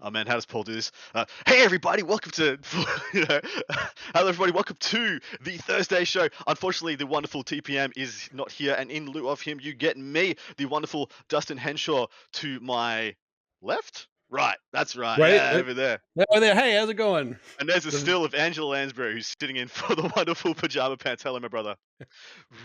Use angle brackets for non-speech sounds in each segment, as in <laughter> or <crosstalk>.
Oh man, how does Paul do this? Uh, hey everybody, welcome to <laughs> <laughs> hello everybody, welcome to the Thursday show. Unfortunately, the wonderful TPM is not here, and in lieu of him, you get me, the wonderful Dustin Henshaw, to my left. Right, that's right. Right, yeah, uh, over there. Oh, there. Hey, how's it going? And there's a still of Angela Lansbury who's sitting in <laughs> for the wonderful pajama pants. Hello, my brother.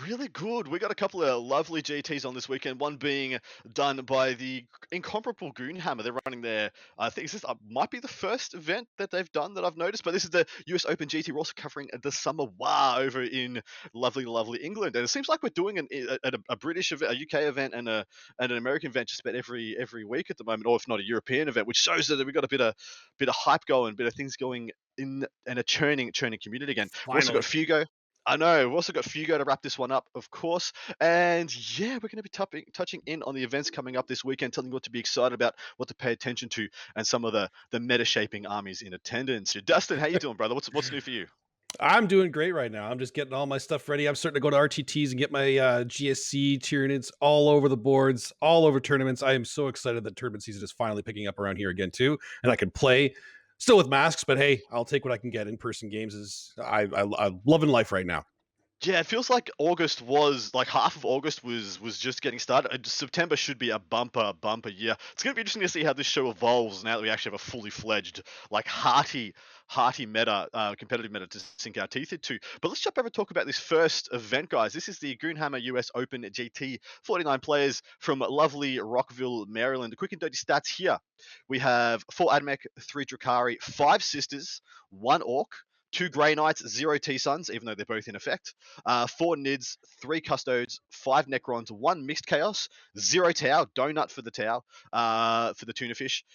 Really good. We got a couple of lovely GTs on this weekend. One being done by the incomparable Goonhammer. They're running their, I think this uh, might be the first event that they've done that I've noticed. But this is the US Open GT. We're also covering the Summer Wa over in lovely, lovely England. And it seems like we're doing an, a, a, a British event, a UK event, and a and an American event just about every every week at the moment, or if not a European event, which shows that we've got a bit of bit of hype going, bit of things going in and a churning churning community again. We've also got Fugo. I know. We've also got Fugo to wrap this one up, of course. And yeah, we're going to be touching, touching in on the events coming up this weekend, telling you what to be excited about, what to pay attention to, and some of the the meta shaping armies in attendance. Dustin, how you doing, brother? What's what's new for you? I'm doing great right now. I'm just getting all my stuff ready. I'm starting to go to RTTs and get my uh, GSC Tyranids all over the boards, all over tournaments. I am so excited that tournament season is finally picking up around here again too, and I can play still with masks. But hey, I'll take what I can get. In person games is I, I I'm loving life right now. Yeah, it feels like August was like half of August was was just getting started. September should be a bumper bumper year. It's going to be interesting to see how this show evolves now that we actually have a fully fledged like hearty hearty meta uh, competitive meta to sink our teeth into. But let's jump over and talk about this first event, guys. This is the Goonhammer US Open GT. 49 players from lovely Rockville, Maryland. The quick and dirty stats here. We have four Admech, three Drukhari, five sisters, one Orc two Grey Knights, zero T Sons, even though they're both in effect, uh, four Nids, three Custodes, five Necrons, one Mixed Chaos, zero Tau, Donut for the Tau, uh, for the Tuna Fish,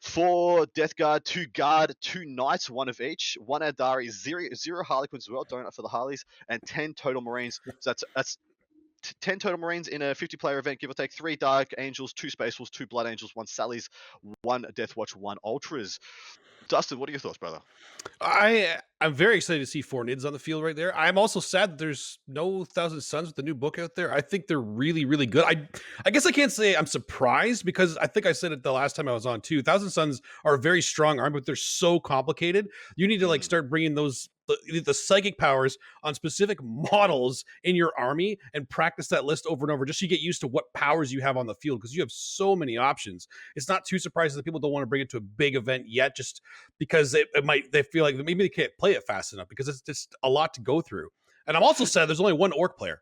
four Death Guard, two Guard, two Knights, one of each, one Adari, zero, zero Harlequins as well, Donut for the Harleys, and 10 total Marines. So that's, that's 10 total Marines in a 50 player event, give or take three Dark Angels, two Space Wolves, two Blood Angels, one Sallies, one Death Watch, one Ultras. Dustin, what are your thoughts, brother? I I'm very excited to see four nids on the field right there. I'm also sad that there's no Thousand Sons with the new book out there. I think they're really really good. I I guess I can't say I'm surprised because I think I said it the last time I was on too. Thousand Sons are a very strong arm, but they're so complicated. You need to like Mhm. start bringing those the, the psychic powers on specific models in your army and practice that list over and over just so you get used to what powers you have on the field because you have so many options. It's not too surprising that people don't want to bring it to a big event yet just because it, it might they feel like maybe they can't play it fast enough because it's just a lot to go through. And I'm also <laughs> sad there's only one orc player.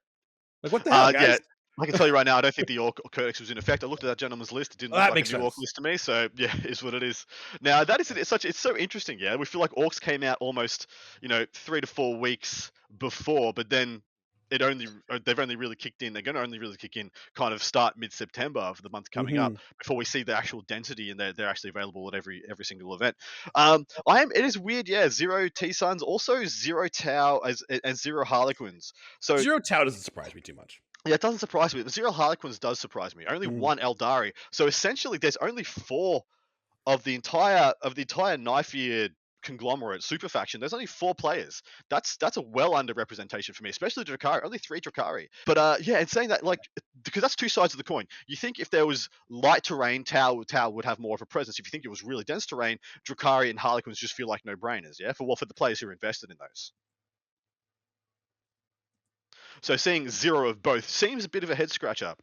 Like what the hell, Uh, guys? yeah, I can tell you right now, I don't think the Orc Codex was in effect. I looked at that gentleman's list; it didn't Well, look like a new Orc list to me. So <laughs> yeah, is what it is. Now that is it's such it's so interesting. Yeah, we feel like Orcs came out almost you know three to four weeks before, but then it only uh, they've only really kicked in. They're going to only really kick in kind of start mid September of the month coming up Mhm. before we see the actual density and they're, they're actually available at every every single event. Um, I am it is weird. Yeah, zero T Sons, also zero Tau as and zero Harlequins. So Zero Tau doesn't surprise me too much. Yeah, it doesn't surprise me. The Zero Harlequins does surprise me. Only Mm. one Eldari. So essentially, there's only four of the entire of the entire knife-eared conglomerate super faction. There's only four players. That's that's a well under representation for me, especially Drukhari. Only three Drukhari. But uh, yeah, and saying that like because that's two sides of the coin. You think if there was light terrain, Tau Tau would have more of a presence. If you think it was really dense terrain, Drukhari and Harlequins just feel like no brainers. Yeah, for well for the players who are invested in those. So seeing zero of both seems a bit of a head scratcher.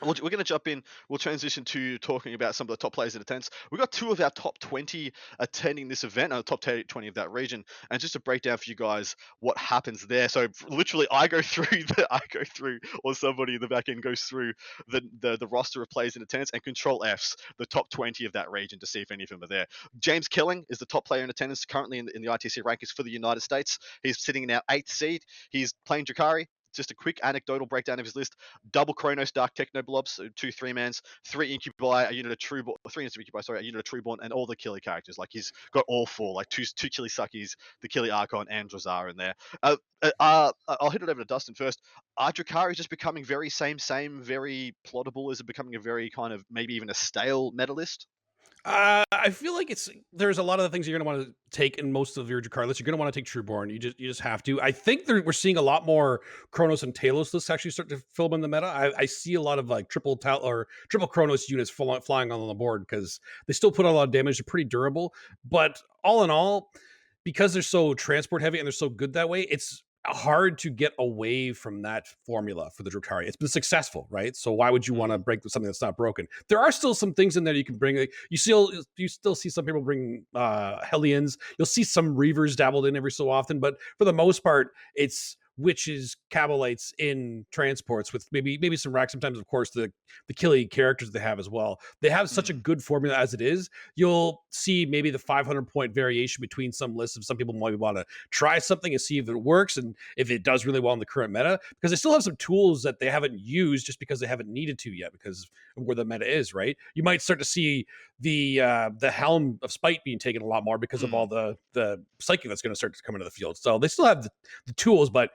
We're going to jump in. We'll transition to talking about some of the top players in attendance. We've got two of our top 20 attending this event, uh, top 20 of that region, and just to break down for you guys what happens there. So literally, I go <laughs> through the, I go through, or somebody in the back end goes through the, the the roster of players in attendance, and Control F's the top 20 of that region to see if any of them are there. James Killing is the top player in attendance currently in the, in the ITC rankings for the United States. He's sitting in our eighth seed. He's playing Drukhari. Just a quick anecdotal breakdown of his list: double Cronos Dark Technoblobs, so two three mans, three Incubi, a unit of Trueborn, three Incubi, sorry, a unit of Trueborn, and all the Killy characters. Like he's got all four, like two two Killy Suckies, the Killy Archon, and Drazhar in there. Uh, uh, uh, I'll hit it over to Dustin first. Are Drukhari just becoming very same same, very plottable? Is it becoming a very kind of maybe even a stale meta list? Uh, I feel like it's there's a lot of the things you're to want to take in most of your lists. You're to want to take Trueborn. You just you just have to. I think we're seeing a lot more Cronos and Talos lists actually start to fill in the meta. I, I see a lot of like triple Tal or triple Cronos units flying on the board because they still put a lot of damage. They're pretty durable, but all in all, because they're so transport heavy and they're so good that way, it's hard to get away from that formula for the Drukhari. It's been successful, right? So why would you want to mm-hmm. break something that's not broken? There are still some things in there you can bring. Like you still you still see some people bring uh Hellions. You'll see some Reavers dabbled in every so often, but for the most part, it's witches, Kabalites in transports with maybe maybe some wracks. Sometimes, of course, the the killy characters they have as well. They have such a mm. good formula as it is. You'll see maybe the 500 point variation between some lists of some people might want to try something and see if it works and if it does really well in the current meta because they still have some tools that they haven't used just because they haven't needed to yet because of where the meta is. Right? You might start to see the uh, the helm of spite being taken a lot more because of all mm. the the psychic that's going to start to come into the field. So they still have the, the tools, but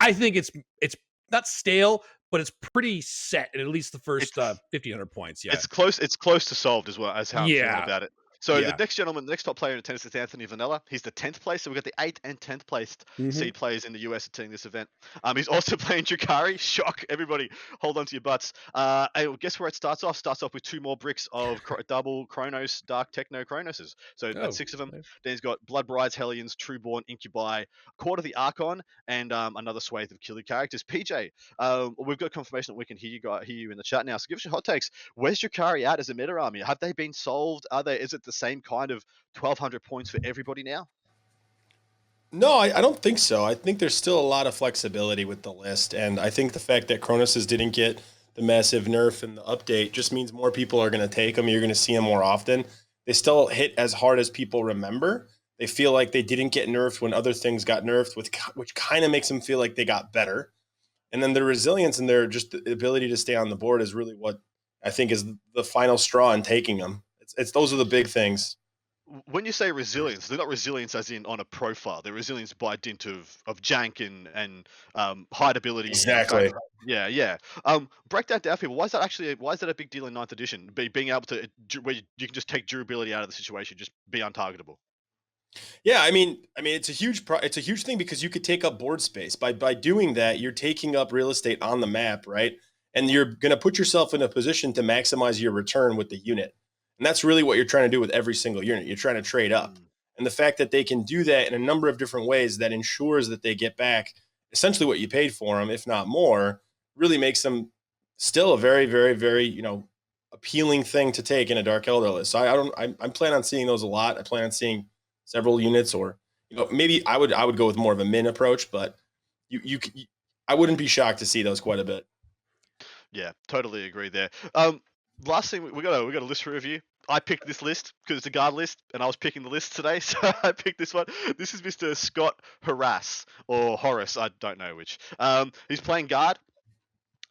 I think it's it's not stale, but it's pretty set in at least the first uh, 1500 points. Yeah, it's close. It's close to solved as well as how I'm feeling about it. So yeah. the next gentleman, the next top player in tennis is Anthony Vanella. He's the tenth place. So we've got the eighth and tenth placed mm-hmm. seed players in the US attending this event. Um, he's <laughs> also playing Drukhari. Shock! Everybody, hold on to your butts. Uh, guess where it starts off? Starts off with two more bricks of <laughs> double Cronos, Dark Techno Cronoses. So oh, that's six of them. Nice. Then he's got Blood Brides, Hellions, Trueborn, Incubi, Court of the Archon, and um, another swathe of killer characters. PJ, um, we've got confirmation that we can hear you guys, hear you in the chat now. So give us your hot takes. Where's Drukhari at as a meta army? Have they been solved? Are they? Is it the same kind of 1200 points for everybody now? No, I, I, don't think so. I think there's still a lot of flexibility with the list. And I think the fact that Cronoses didn't get the massive nerf and the update just means more people are going to take them. You're going to see them more often. They still hit as hard as people remember. They feel like they didn't get nerfed when other things got nerfed, which, which kind of makes them feel like they got better. And then their resilience and their just the ability to stay on the board is really what I think is the final straw in taking them. It's, it's those are the big things. When you say resilience, they're not resilience as in on a profile. They're resilience by dint of, of jank and and um, hide ability. Exactly. Yeah, yeah. Um, break that down, people. Why is that actually? Why is that a big deal in ninth edition? Be, being able to where you, you can just take durability out of the situation, just be untargetable. Yeah, I mean, I mean, it's a huge pro- it's a huge thing because you could take up board space by by doing that. You're taking up real estate on the map, right? And you're going to put yourself in a position to maximize your return with the unit. And that's really what you're trying to do with every single unit. You're trying to trade up. Mm. And the fact that they can do that in a number of different ways that ensures that they get back essentially what you paid for them, if not more, really makes them still a very, very, very, you know, appealing thing to take in a Dark Eldar list. So I, I don't, I, I plan on seeing those a lot. I plan on seeing several units or, you know, maybe I would, I would go with more of a min approach, but you, you, I wouldn't be shocked to see those quite a bit. Yeah, totally agree there. Um, last thing we got a we got a list review. I picked this list because it's a guard list, and I was picking the list today, <laughs> so I picked this one. This is Mr. Scott Harass or Horace, I don't know which. Um, he's playing guard.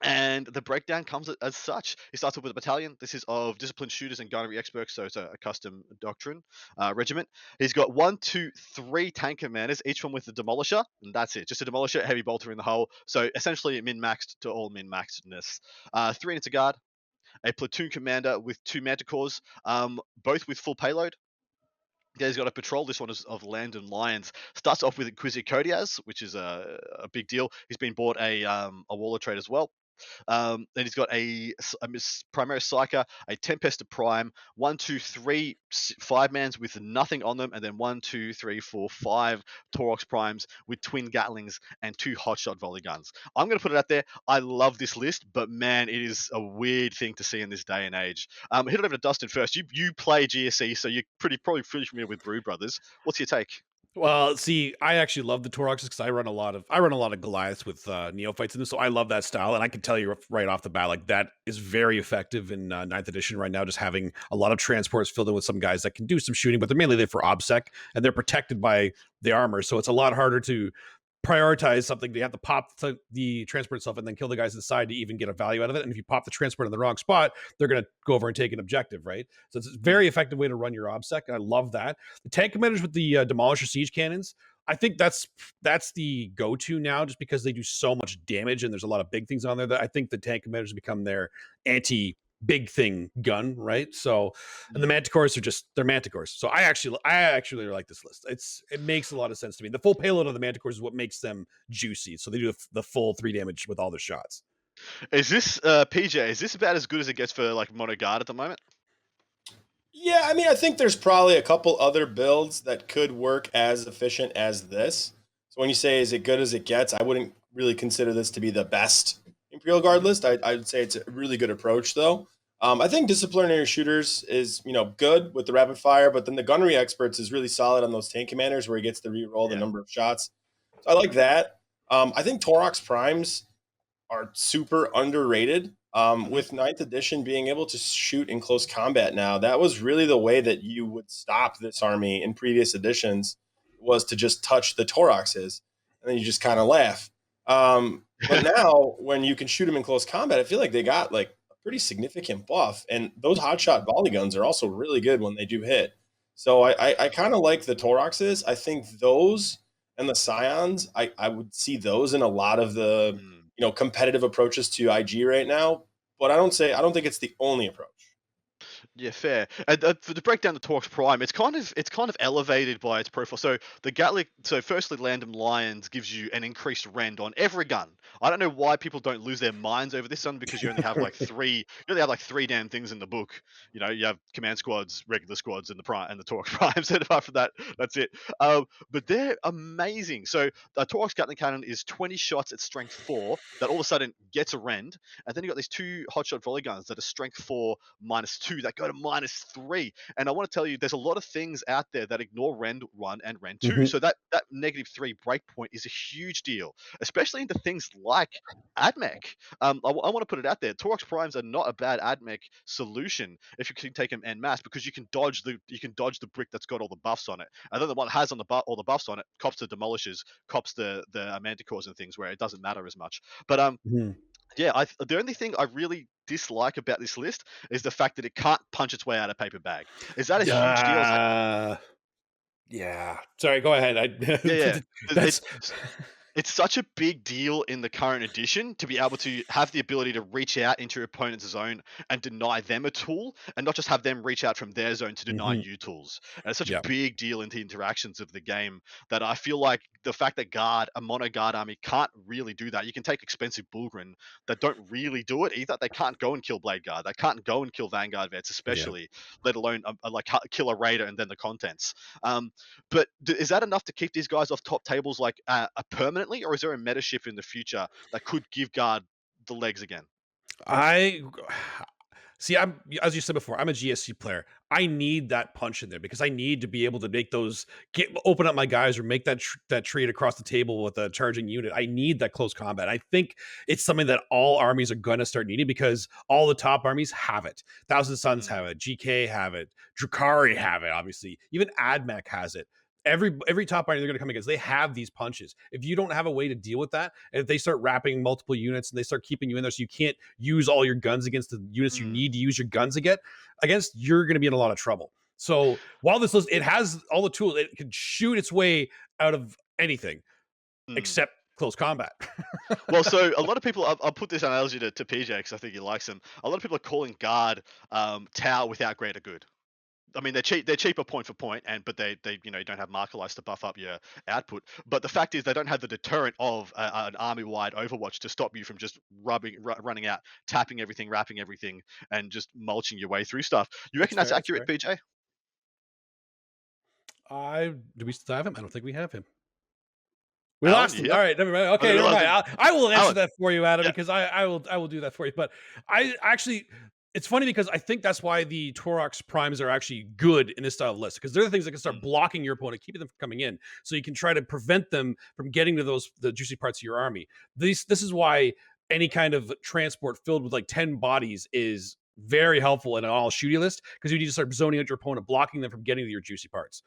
And the breakdown comes as such. He starts off with a battalion. This is of disciplined shooters and gunnery experts, so it's a, a custom doctrine uh, regiment. He's got one, two, three tank commanders, each one with a demolisher, and that's it. Just a demolisher, heavy bolter in the hull. So essentially min maxed to all min maxedness. Uh, three into guard, a platoon commander with two manticores, um, both with full payload. Yeah, he's got a patrol. This one is of Lambdan Lions. Starts off with Inquisitor Coteaz, which is a, a big deal. He's been bought a um, a Warlord Trait as well. Um, then he's got a, a Primaris Psyker, a Tempest Prime, one, two, three, five mans with nothing on them, and then one, two, three, four, five Taurox Primes with twin Gatlings and two hotshot volley guns. I'm going to put it out there. I love this list, but man, it is a weird thing to see in this day and age. Um, hit it over to Dustin first. You you play GSC, so you're pretty probably pretty familiar with Brood Brothers. What's your take? Well, see, I actually love the Tauroxes because I run a lot of I run a lot of Goliaths with uh, neophytes in this, so I love that style, and I can tell you right off the bat, like that is very effective in uh, ninth edition right now. Just having a lot of transports filled in with some guys that can do some shooting, but they're mainly there for obsec, and they're protected by the armor, so it's a lot harder to prioritize something they have to pop the, the transport itself and then kill the guys inside to even get a value out of it and if you pop the transport in the wrong spot they're going to go over and take an objective right? So it's a very effective way to run your obsec and i love that. The tank commanders with the uh, demolisher siege cannons i think that's that's the go-to now just because they do so much damage and there's a lot of big things on there that i think the tank commanders become their anti big thing gun, right? So, and the manticores are just they're manticores. So I actually I actually like this list. It's it makes a lot of sense to me. The full payload of the manticores is what makes them juicy. So they do the, the full three damage with all their shots. Is this uh, PJ? Is this about as good as it gets for like mono guard at the moment? Yeah, I mean, I think there's probably a couple other builds that could work as efficient as this. So when you say is it good as it gets, I wouldn't really consider this to be the best Imperial Guard list. I, I would say it's a really good approach, though. Um, I think disciplinary shooters is you know good with the rapid fire, but then the gunnery experts is really solid on those tank commanders where he gets to re-roll yeah. the number of shots. So I like that. Um, I think Taurox primes are super underrated. Um, with ninth edition being able to shoot in close combat now, that was really the way that you would stop this army in previous editions was to just touch the Tauroxes, and then you just kind of laugh. Um, but now, when you can shoot them in close combat, I feel like they got like a pretty significant buff, and those hotshot volley guns are also really good when they do hit. So I, I, I kind of like the Tauroxes. I think those and the Scions, I, I would see those in a lot of the mm. you know competitive approaches to IG right now. But I don't say I don't think it's the only approach. Yeah, fair. And uh, to break down the Torx Prime, it's kind of it's kind of elevated by its profile. So the Gatling, so firstly, Lambdan Lions gives you an increased rend on every gun. I don't know why people don't lose their minds over this one because you only have like <laughs> three, you only have like three damn things in the book. You know, you have command squads, regular squads, and the prime and the Torx <laughs> Prime. And apart from that, that's it. Um, but they're amazing. So the Torx Gatling Cannon is 20 shots at strength four that all of a sudden gets a rend, and then you got these two hotshot volley guns that are strength four minus two that go to minus three. And I want to tell you, there's a lot of things out there that ignore Rend 1 and Rend 2. Mm-hmm. So that, that negative three breakpoint is a huge deal, especially into things like AdMech. Um, I, I want to put it out there. Taurox Primes are not a bad AdMech solution if you can take them en masse because you can dodge the you can dodge the brick that's got all the buffs on it. And then the one that has on the bu- all the buffs on it cops the demolishes, cops the the manticores and things where it doesn't matter as much. But um, mm-hmm yeah, I, the only thing I really dislike about this list is the fact that it can't punch its way out of paper bag. Is that a huge deal? Yeah. Sorry, go ahead. I, yeah, yeah. <laughs> it's such a big deal in the current edition to be able to have the ability to reach out into your opponent's zone and deny them a tool and not just have them reach out from their zone to deny mm-hmm. you tools. And it's such a big deal in the interactions of the game that I feel like the fact that guard, a mono guard army can't really do that. You can take expensive Bullgryn that don't really do it either. They can't go and kill Blade Guard. They can't go and kill Vanguard Vets, especially, yeah. let alone a, a, like kill a Raider and then the contents. Um, but is that enough to keep these guys off top tables like uh, a permanent permanently, or is there a meta shift in the future that could give guard the legs again? I see. I'm as you said before. I'm a GSC player. I need that punch in there because I need to be able to make those get open up my guys or make that tr- that trade across the table with a charging unit. I need that close combat. I think it's something that all armies are going to start needing because all the top armies have it. Thousand Sons mm. have it. GK have it. Drukhari have it. Obviously, even AdMech has it every every top army they're going to come against they have these punches if you don't have a way to deal with that and if they start wrapping multiple units and they start keeping you in there so you can't use all your guns against the units mm. you need to use your guns against against you're going to be in a lot of trouble so while this list it has all the tools it can shoot its way out of anything mm. except close combat. well, so a <laughs> lot of people, I'll, I'll put this analogy to, to PJ because I think he likes them. A lot of people are calling guard um, Tau without greater good. I mean, they're cheap. They're cheaper point for point, and but they they you know you don't have marker lights to buff up your output. But the fact is, they don't have the deterrent of an army-wide Overwatch to stop you from just rubbing, r- running out, tapping everything, wrapping everything, and just mulching your way through stuff. You reckon that's, that's accurate, PJ? I do we still have him? I don't think we have him. We Alan, lost him. All right, never mind. Oh, okay, never mind. I, I will answer Alan. that for you, Adam, yeah. because I, I will I will do that for you. But I actually it's funny because I think that's why the Taurox primes are actually good in this style of list because they're the things that can start mm. blocking your opponent, keeping them from coming in, so you can try to prevent them from getting to those the juicy parts of your army. This this is why any kind of transport filled with like ten bodies is very helpful in an all shooty list because you need to start zoning out your opponent, blocking them from getting to your juicy parts.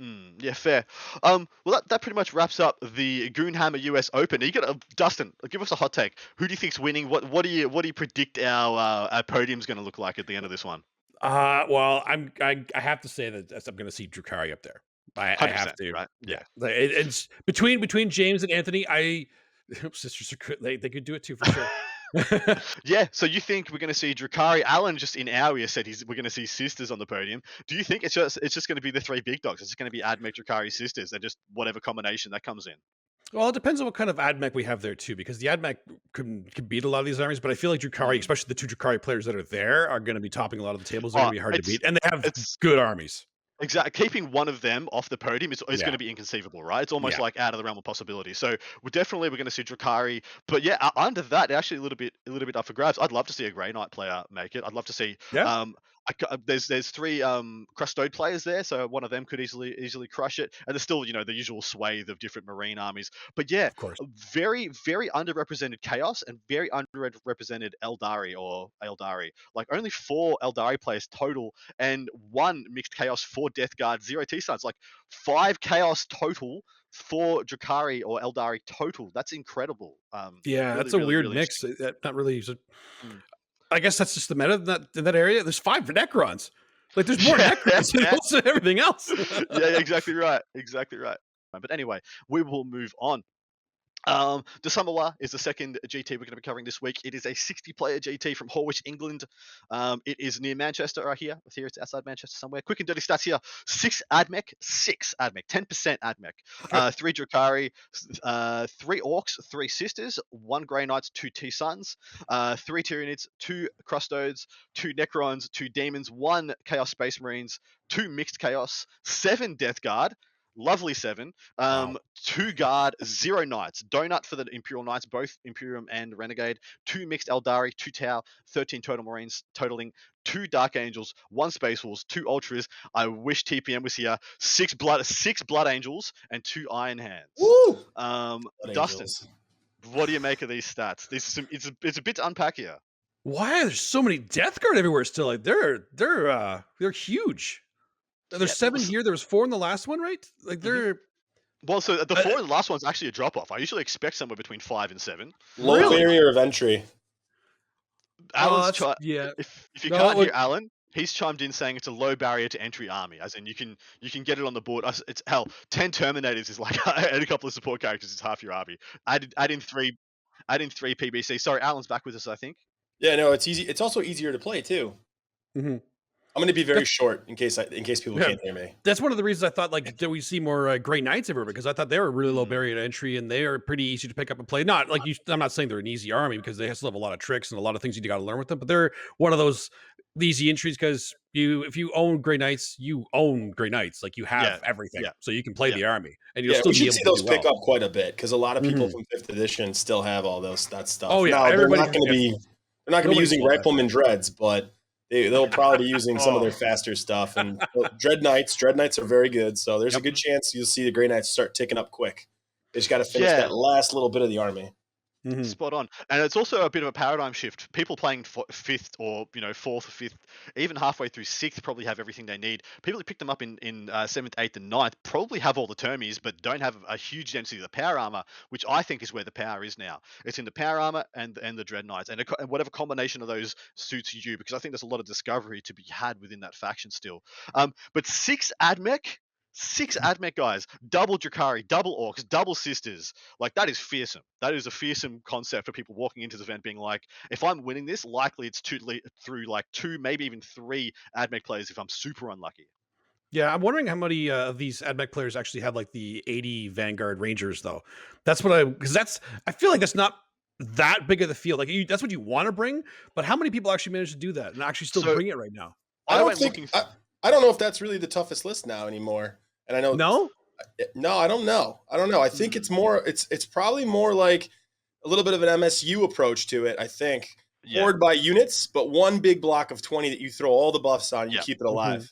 Mm, yeah, fair. Um, well, that, that pretty much wraps up the Goonhammer US Open. You got uh, Dustin. Give us a hot take. Who do you think's winning? What What do you What do you predict our uh, our podium's going to look like at the end of this one? Uh, well, I'm I, I have to say that I'm going to see Drukhari up there. I, I have to. Right? Yeah. It, it's between between James and Anthony. I <laughs> sisters are good. They, they could do it too for sure. <laughs> <laughs> Yeah, so you think we're going to see Drukhari? Alan just in our ear said he's we're going to see sisters on the podium. Do you think it's just it's just going to be the three big dogs? It's just going to be Admech, Drukhari, sisters, and just whatever combination that comes in. Well, it depends on what kind of AdMech we have there too, because the AdMech can, can beat a lot of these armies, but I feel like Drukhari, Mm. especially the two Drukhari players that are there, are going to be topping a lot of the tables. They're Oh, going to be hard to beat, and they have good armies. Exactly. Keeping one of them off the podium is, is Yeah. going to be inconceivable, right? It's almost Yeah. like out of the realm of possibility. So we're definitely we're going to see Drukhari, but yeah, under that, actually a little bit a little bit up for grabs. I'd love to see a Grey Knight player make it. I'd love to see. Yeah. Um, I, there's there's three um Crustode players there, so one of them could easily easily crush it. And there's still you know the usual swathe of different Marine armies. But yeah, Of course. very very underrepresented chaos and very underrepresented Eldari or Eldari. Like only four Eldari players total and one mixed chaos, four Death Guard, zero T Sons. Like five chaos total for Drukhari or Eldari total. That's incredible. Um, Yeah, really, that's a really, weird really mix. uh, Not really. Mm. I guess that's just the meta in that, in that area. There's five Necrons. Like there's more <laughs> Yeah, Necrons than yeah. everything else. <laughs> yeah, exactly right. Exactly right. But anyway, we will move on. Um, the Summerwa is the second GT we're going to be covering this week. It is a 60 player GT from Horwich, England. Um, it is near Manchester, right here. With here, it's outside Manchester somewhere. Quick and dirty stats here: six Admech, six Admech, 10% Admech, uh, three Drukhari, uh, three Orcs, three Sisters, one Grey Knights, two T Sons, uh, three Tyranids, two Crustodes, two Necrons, two Demons, one Chaos Space Marines, two Mixed Chaos, seven Death Guard. Lovely seven. Um, two guard, zero knights. Donut for the Imperial Knights, both Imperium and Renegade. Two mixed Eldari, two Tau, 13 total Marines, totaling two Dark Angels, one Space Wolves, two Ultras. I wish TPM was here. Six blood, six Blood Angels, and two Iron Hands. Woo! Um, Dustin, Angels. what do you make of these stats? This is some, it's a, it's a bit to unpack here. Why are there so many Death Guard everywhere still? Like they're they're uh they're huge. There's Yeah, seven listen- here. There was four in the last one, right? Like Mhm. they're Well, so the Uh, four in the last one's actually a drop off. I usually expect somewhere between five and seven. Low Really? barrier of entry. oh, Alan's that's- chi- yeah. if if you No, can't look- hear Alan, he's chimed in saying it's a low barrier to entry army, as in you can you can get it on the board. It's hell, ten Terminators is like <laughs> and a couple of support characters is half your army. Add add in three, add in three PBC. Sorry, Alan's back with us, I think. Yeah, no, it's easy. It's also easier to play too. Mhm. I'm going to be very That's- short in case I, in case people Yeah. can't hear me. That's one of the reasons I thought like do we see more uh, Grey Knights everywhere because I thought they were really low Mhm. barrier to entry and they are pretty easy to pick up and play. Not like you. I'm not saying they're an easy army because they still have a lot of tricks and a lot of things you got to learn with them. But they're one of those easy entries because you if you own Grey Knights, you own Grey Knights. Like you have Yeah, everything, yeah, so you can play yeah. the army and you'll Yeah, still we be should able see those pick well. up quite a bit because a lot of people Mhm. from fifth edition still have all those that stuff. Oh, yeah, now, they're not going to be they're not going to be using rifleman dreads, but they, they'll probably be using some of their <laughs> Oh. faster stuff. And dread knights, dread knights are very good, so there's Yep. a good chance you'll see the gray knights start ticking up quick. They just got to finish Yeah. that last little bit of the army. Mhm. Spot on, and it's also a bit of a paradigm shift. People playing f- fifth or you know fourth or fifth, even halfway through sixth, probably have everything they need. People who picked them up in in uh, seventh, eighth, and ninth probably have all the termies, but don't have a huge density of the power armor, which I think is where the power is now. It's in the power armor and and the dread knights, and, a, and whatever combination of those suits you, because I think there's a lot of discovery to be had within that faction still. Um, but six admech. Six admech guys, double Drukhari, double orcs, double sisters. Like that is fearsome. That is a fearsome concept for people walking into the event, being like, if I'm winning this, likely it's two, le- through like two, maybe even three Admech players if I'm super unlucky. Yeah, I'm wondering how many uh, of these AdMech players actually have like the 80 Vanguard Rangers though. That's what I because that's I feel like that's not that big of the field. Like you, that's what you want to bring, but how many people actually manage to do that and actually still So- bring it right now? I, I don't think I, I don't know if that's really the toughest list now anymore. And I know No, No, I don't know. I don't know. I think it's more. It's it's probably more like a little bit of an MSU approach to it. I think Yeah. poured by units, but one big block of twenty that you throw all the buffs on, you Yeah. keep it alive.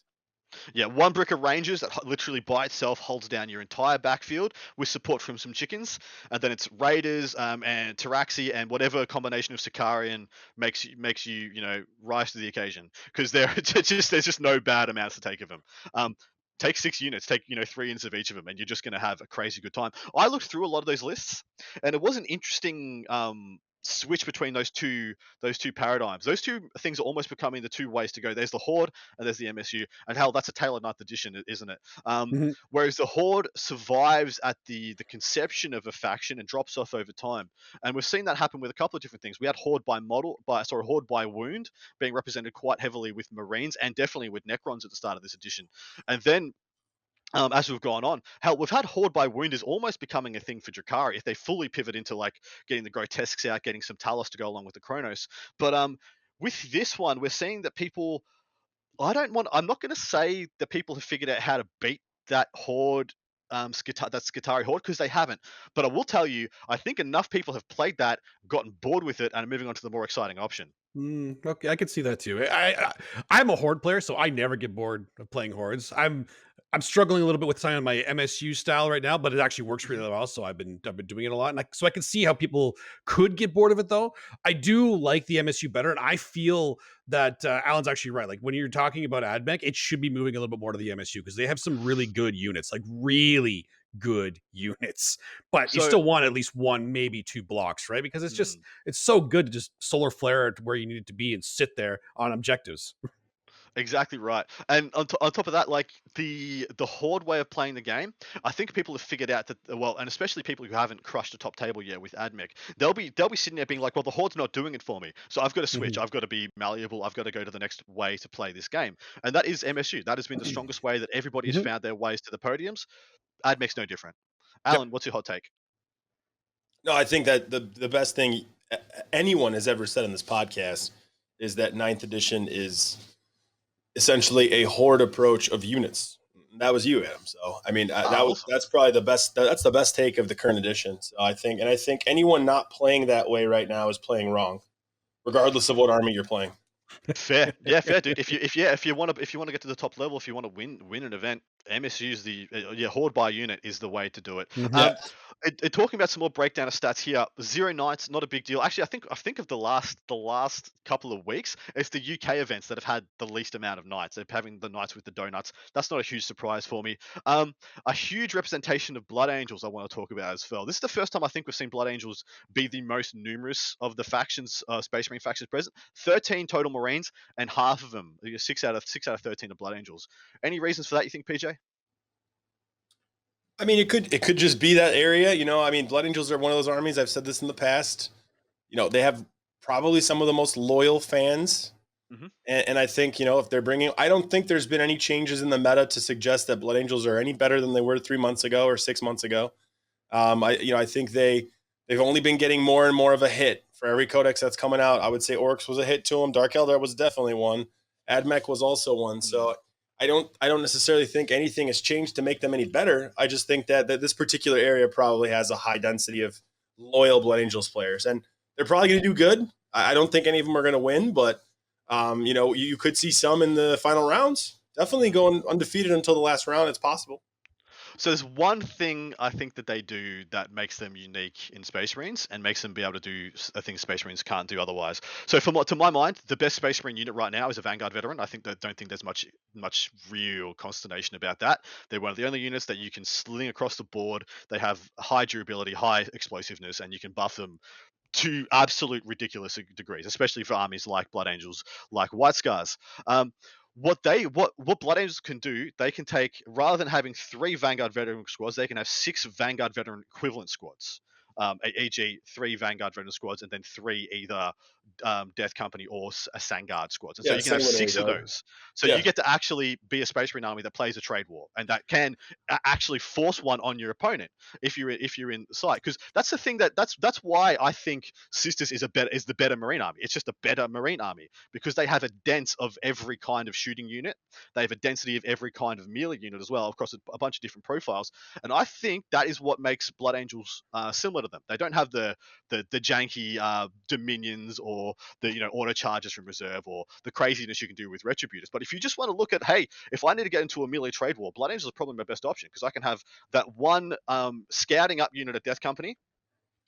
Yeah, one brick of Rangers that literally by itself holds down your entire backfield with support from some chickens, and then it's Raiders um, and Taraxi and whatever combination of Sicarian makes you makes you you know rise to the occasion because there <laughs> it's just there's just no bad amounts to take of them. Um, take six units, take you know three units of each of them, and you're just going to have a crazy good time. I looked through a lot of those lists, and it was an interesting um, switch between those two those two paradigms. Those two things are almost becoming the two ways to go. There's the Horde and there's the MSU, and hell, that's a Taylor Ninth Edition, isn't it? Um, Mhm. Whereas the Horde survives at the the conception of a faction and drops off over time, and we've seen that happen with a couple of different things. We had Horde by model, by sorry, Horde by wound being represented quite heavily with Marines and definitely with Necrons at the start of this edition, and then um, as we've gone on. Hell, we've had Horde by Wound is almost becoming a thing for Drukhari if they fully pivot into like getting the grotesques out, getting some Talos to go along with the Cronos. But um, with this one, we're seeing that people. I don't want. I'm not going to say that people have figured out how to beat that Horde. Um, Skita- that Skitarii Horde because they haven't, but I will tell you, I think enough people have played that, gotten bored with it, and are moving on to the more exciting option. Mm, okay, I could see that too. I, I I'm a horde player, so I never get bored of playing hordes. I'm I'm struggling a little bit with signing my MSU style right now, but it actually works really well. So I've been I've been doing it a lot, and I, so I can see how people could get bored of it. Though I do like the MSU better, and I feel that uh, Alan's actually right. Like when you're talking about AdMech, it should be moving a little bit more to the MSU because they have some really good units, like really good <laughs> units. But you still want at least one, maybe two blocks, right? Because it's just Mm. it's so good to just solar flare it to where you need it to be and sit there on objectives. Exactly right. And on, to- on top of that, like the the horde way of playing the game, I think people have figured out that well, and especially people who haven't crushed the top table yet with AdMech, they'll be they'll be sitting there being like, well, the horde's not doing it for me, so I've got to switch. I've got to be malleable. I've got to go to the next way to play this game, and that is MSU. That has been the strongest way that everybody has Mhm. found their ways to the podiums. AdMech's no different. Alan, what's your hot take? No, I think that the the best thing anyone has ever said in this podcast is that ninth edition is essentially a horde approach of units. That was you, Adam. So I mean, I, that was that's probably the best. That's the best take of the current edition. So I think, and I think anyone not playing that way right now is playing wrong, regardless of what army you're playing. Fair, yeah, fair, dude. <laughs> If you if yeah, if you want to if you want to get to the top level, if you want to win win an event, MSU's the uh, yeah horde by unit is the way to do it. Mhm. Um, it, it- talking about some more breakdown of stats here. Zero nights, not a big deal. Actually, I think I think of the last the last couple of weeks, it's the UK events that have had the least amount of nights. They're having the nights with the donuts. That's not a huge surprise for me. Um, a huge representation of Blood Angels I want to talk about as well. This is the first time I think we've seen Blood Angels be the most numerous of the factions, uh, Space Marine factions present. Thirteen total Marines, and half of them, six out of six out of thirteen are Blood Angels. Any reasons for that? You think, PJ? I mean, it could it could just be that area. You know, I mean, Blood Angels are one of those armies. I've said this in the past. You know, they have probably some of the most loyal fans, Mhm. and, and I think you know if they're bringing, I don't think there's been any changes in the meta to suggest that Blood Angels are any better than they were three months ago or six months ago. Um, I you know I think they they've only been getting more and more of a hit for every codex that's coming out. I would say Orcs was a hit to them. Dark Eldar was definitely one. Admech was also one. So I don't I don't necessarily think anything has changed to make them any better. I just think that, that this particular area probably has a high density of loyal Blood Angels players, and they're probably going to do good. I, I don't think any of them are going to win, but um, you know you, you could see some in the final rounds. Definitely going undefeated until the last round. It's possible. So there's one thing I think that they do that makes them unique in Space Marines and makes them be able to do a thing Space Marines can't do otherwise. So for to my mind, the best Space Marine unit right now is a Vanguard veteran. I think that don't think there's much much real consternation about that. They're one of the only units that you can sling across the board. They have high durability, high explosiveness, and you can buff them to absolute ridiculous degrees, especially for armies like Blood Angels, like White Scars. Um, what they what what Blood Angels can do, they can take rather than having three Vanguard veteran squads, they can have six Vanguard veteran equivalent squads. Um, e.g., three Vanguard veteran squads and then three either um, Death Company or a Sangard squads. And Yeah, so you can have six of those. So Yeah. you get to actually be a Space Marine army that plays a trade war and that can actually force one on your opponent if you're if you're in sight. Because that's the thing that that's that's why I think Sisters is a better is the better Marine army. It's just a better Marine army because they have a dense of every kind of shooting unit. They have a density of every kind of melee unit as well across a, a bunch of different profiles. And I think that is what makes Blood Angels uh, similar to them. They don't have the the, the janky uh, dominions or the you know auto charges from reserve or the craziness you can do with retributors. But if you just want to look at hey, if I need to get into a melee trade war, Blood Angels is probably my best option because I can have that one um, scouting up unit at Death Company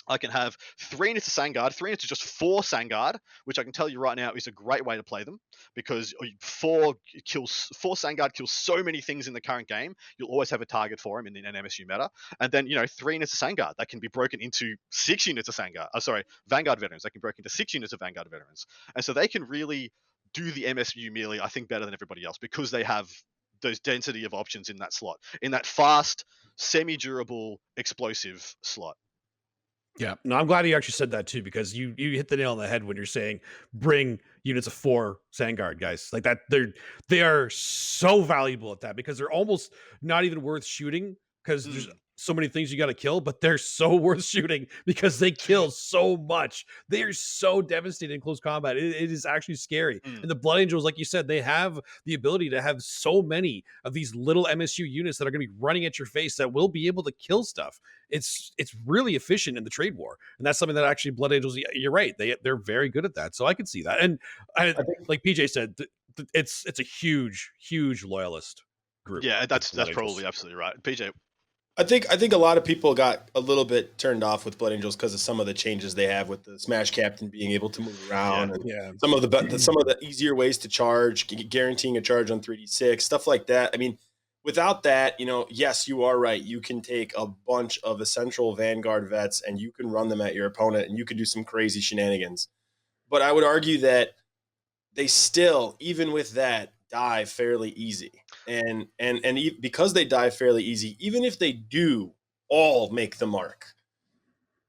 I can have three units of Sangard, three units of just four Sangard, which I can tell you right now is a great way to play them because uh, four kills four Sangard kills so many things in the current game. You'll always have a target for him in an MSU meta, and then you know three units of Sangard that can be broken into six units of Sangard. Oh, sorry, Vanguard veterans that can break into six units of Vanguard veterans, and so they can really do the MSU melee I think better than everybody else because they have those density of options in that slot, in that fast, semi-durable, explosive slot. Yeah, no, I'm glad you actually said that too because you you hit the nail on the head when you're saying bring units of four Sangard guys like that. They're they are so valuable at that because they're almost not even worth shooting because mm. there's so many things you got to kill, but they're so <laughs> worth shooting because they kill so much. They are so devastating in close combat. it, it is actually scary. Mm. And the Blood Angels, like you said, they have the ability to have so many of these little MSU units that are going to be running at your face that will be able to kill stuff. It's it's really efficient in the trade war, and that's something that actually Blood Angels. You're right. They they're very good at that. So I can see that. And I, like PJ said, it's it's a huge huge loyalist group. Yeah, that's that's probably absolutely right. PJ, I think I think a lot of people got a little bit turned off with Blood Angels because of some of the changes they have with the Smash Captain being able to move around, yeah, and some of the some of the easier ways to charge, guaranteeing a charge on three d six, stuff like that. I mean, without that, you know, yes, you are right. You can take a bunch of essential Vanguard vets and you can run them at your opponent, and you can do some crazy shenanigans. But I would argue that they still, even with that, die fairly easy and and and e- because they die fairly easy even if they do all make the mark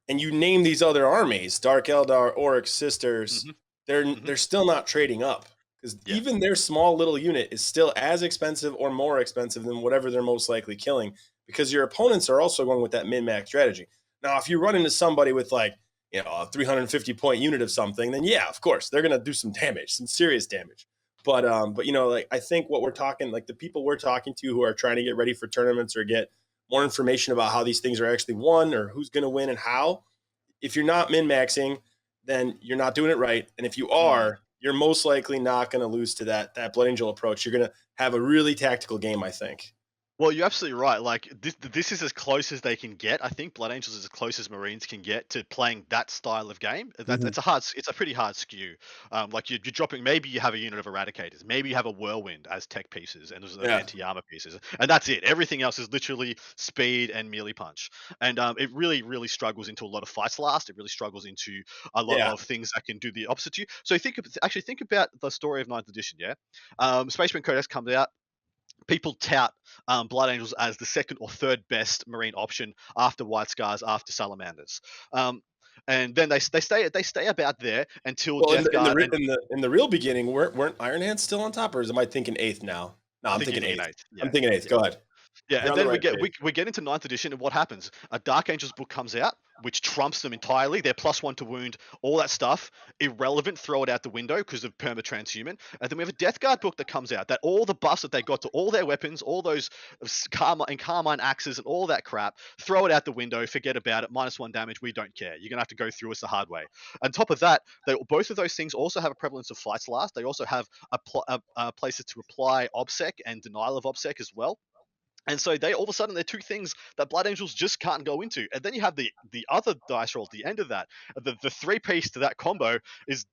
and you name these other armies dark eldar orcs sisters mm-hmm. they're mm-hmm. they're still not trading up because yeah. even their small little unit is still as expensive or more expensive than whatever they're most likely killing because your opponents are also going with that min max strategy now if you run into somebody with like you know a 350 point unit of something then yeah of course they're going to do some damage some serious damage but um, but you know, like I think what we're talking, like the people we're talking to who are trying to get ready for tournaments or get more information about how these things are actually won or who's going to win and how. If you're not min maxing, then you're not doing it right. And if you mm-hmm. are, you're most likely not going to lose to that that Blood Angel approach. You're going to have a really tactical game, I think. Well, you're absolutely right. Like this, this is as close as they can get. I think Blood Angels is as close as Marines can get to playing that style of game. That, mm-hmm. That's a hard. It's a pretty hard skew. Um, like you're, you're, dropping. Maybe you have a unit of Eradicators. Maybe you have a Whirlwind as tech pieces and there's yeah. anti armor pieces, and that's it. Everything else is literally speed and melee punch. And um, it really, really struggles into a lot of fights last. It really struggles into a lot yeah. of things that can do the opposite to you. So think, actually think about the story of Ninth Edition. Yeah, um, Space Marine Codex comes out people tout um, Blood Angels as the second or third best marine option after White Scars, after Salamanders. Um, and then they, they stay they stay about there until well, in, the, in, the, and, in the in the real beginning weren't weren't Iron Hands still on top, or is am I thinking eighth now? No, I'm, thinking, thinking, eighth. eighth. Yeah. I'm thinking eighth. Go ahead. Yeah, and then we get we, we get into ninth edition, and what happens? A Dark Angels book comes out, which trumps them entirely. They're plus one to wound, all that stuff, irrelevant. Throw it out the window because of perma transhuman. And then we have a Death Guard book that comes out that all the buffs that they got to all their weapons, all those uh, karma and carmine axes and all that crap, throw it out the window. Forget about it. Minus one damage. We don't care. You're gonna have to go through us the hard way. On top of that, they both of those things also have a prevalence of fights last. They also have a, pl- a, a places to apply obsec and denial of obsec as well. And so they all of a sudden they're two things that Blood Angels just can't go into. And then you have the the other dice roll at the end of that. The the three piece to that combo is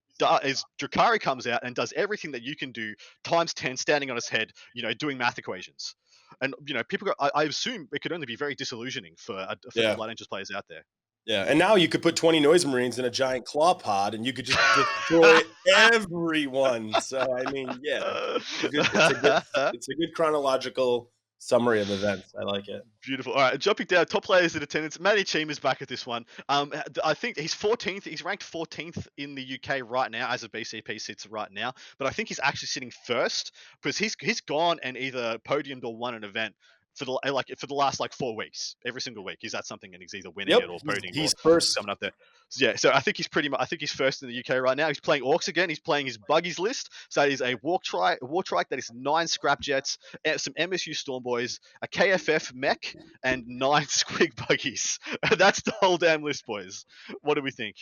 is Drukhari comes out and does everything that you can do times ten, standing on his head, you know, doing math equations. And you know, people, go, I, I, assume it could only be very disillusioning for, uh, for yeah. Blood Angels players out there. Yeah, and now you could put 20 noise marines in a giant claw pod and you could just destroy <laughs> everyone. So I mean, yeah, it's a, good, it's, a good, it's a good chronological summary of events. I like it. Beautiful. All right, jumping down, top players in attendance. Matty Cheem is back at this one. Um, I think he's 14th. He's ranked 14th in the UK right now, as a BCP sits right now. But I think he's actually sitting first because he's he's gone and either podiumed or won an event for the like for the last like four weeks, every single week. He's at something and he's either winning yep. it or podium. He's, he's first coming up there. So, yeah, so I think he's pretty much. I think he's first in the UK right now. He's playing Orcs again. He's playing his buggies list. So that is a walk try, war trike that is nine scrap jets, eh, some MSU Stormboys, a KFF Mek, and nine <laughs> squig buggies. <laughs> That's the whole damn list, boys. What do we think?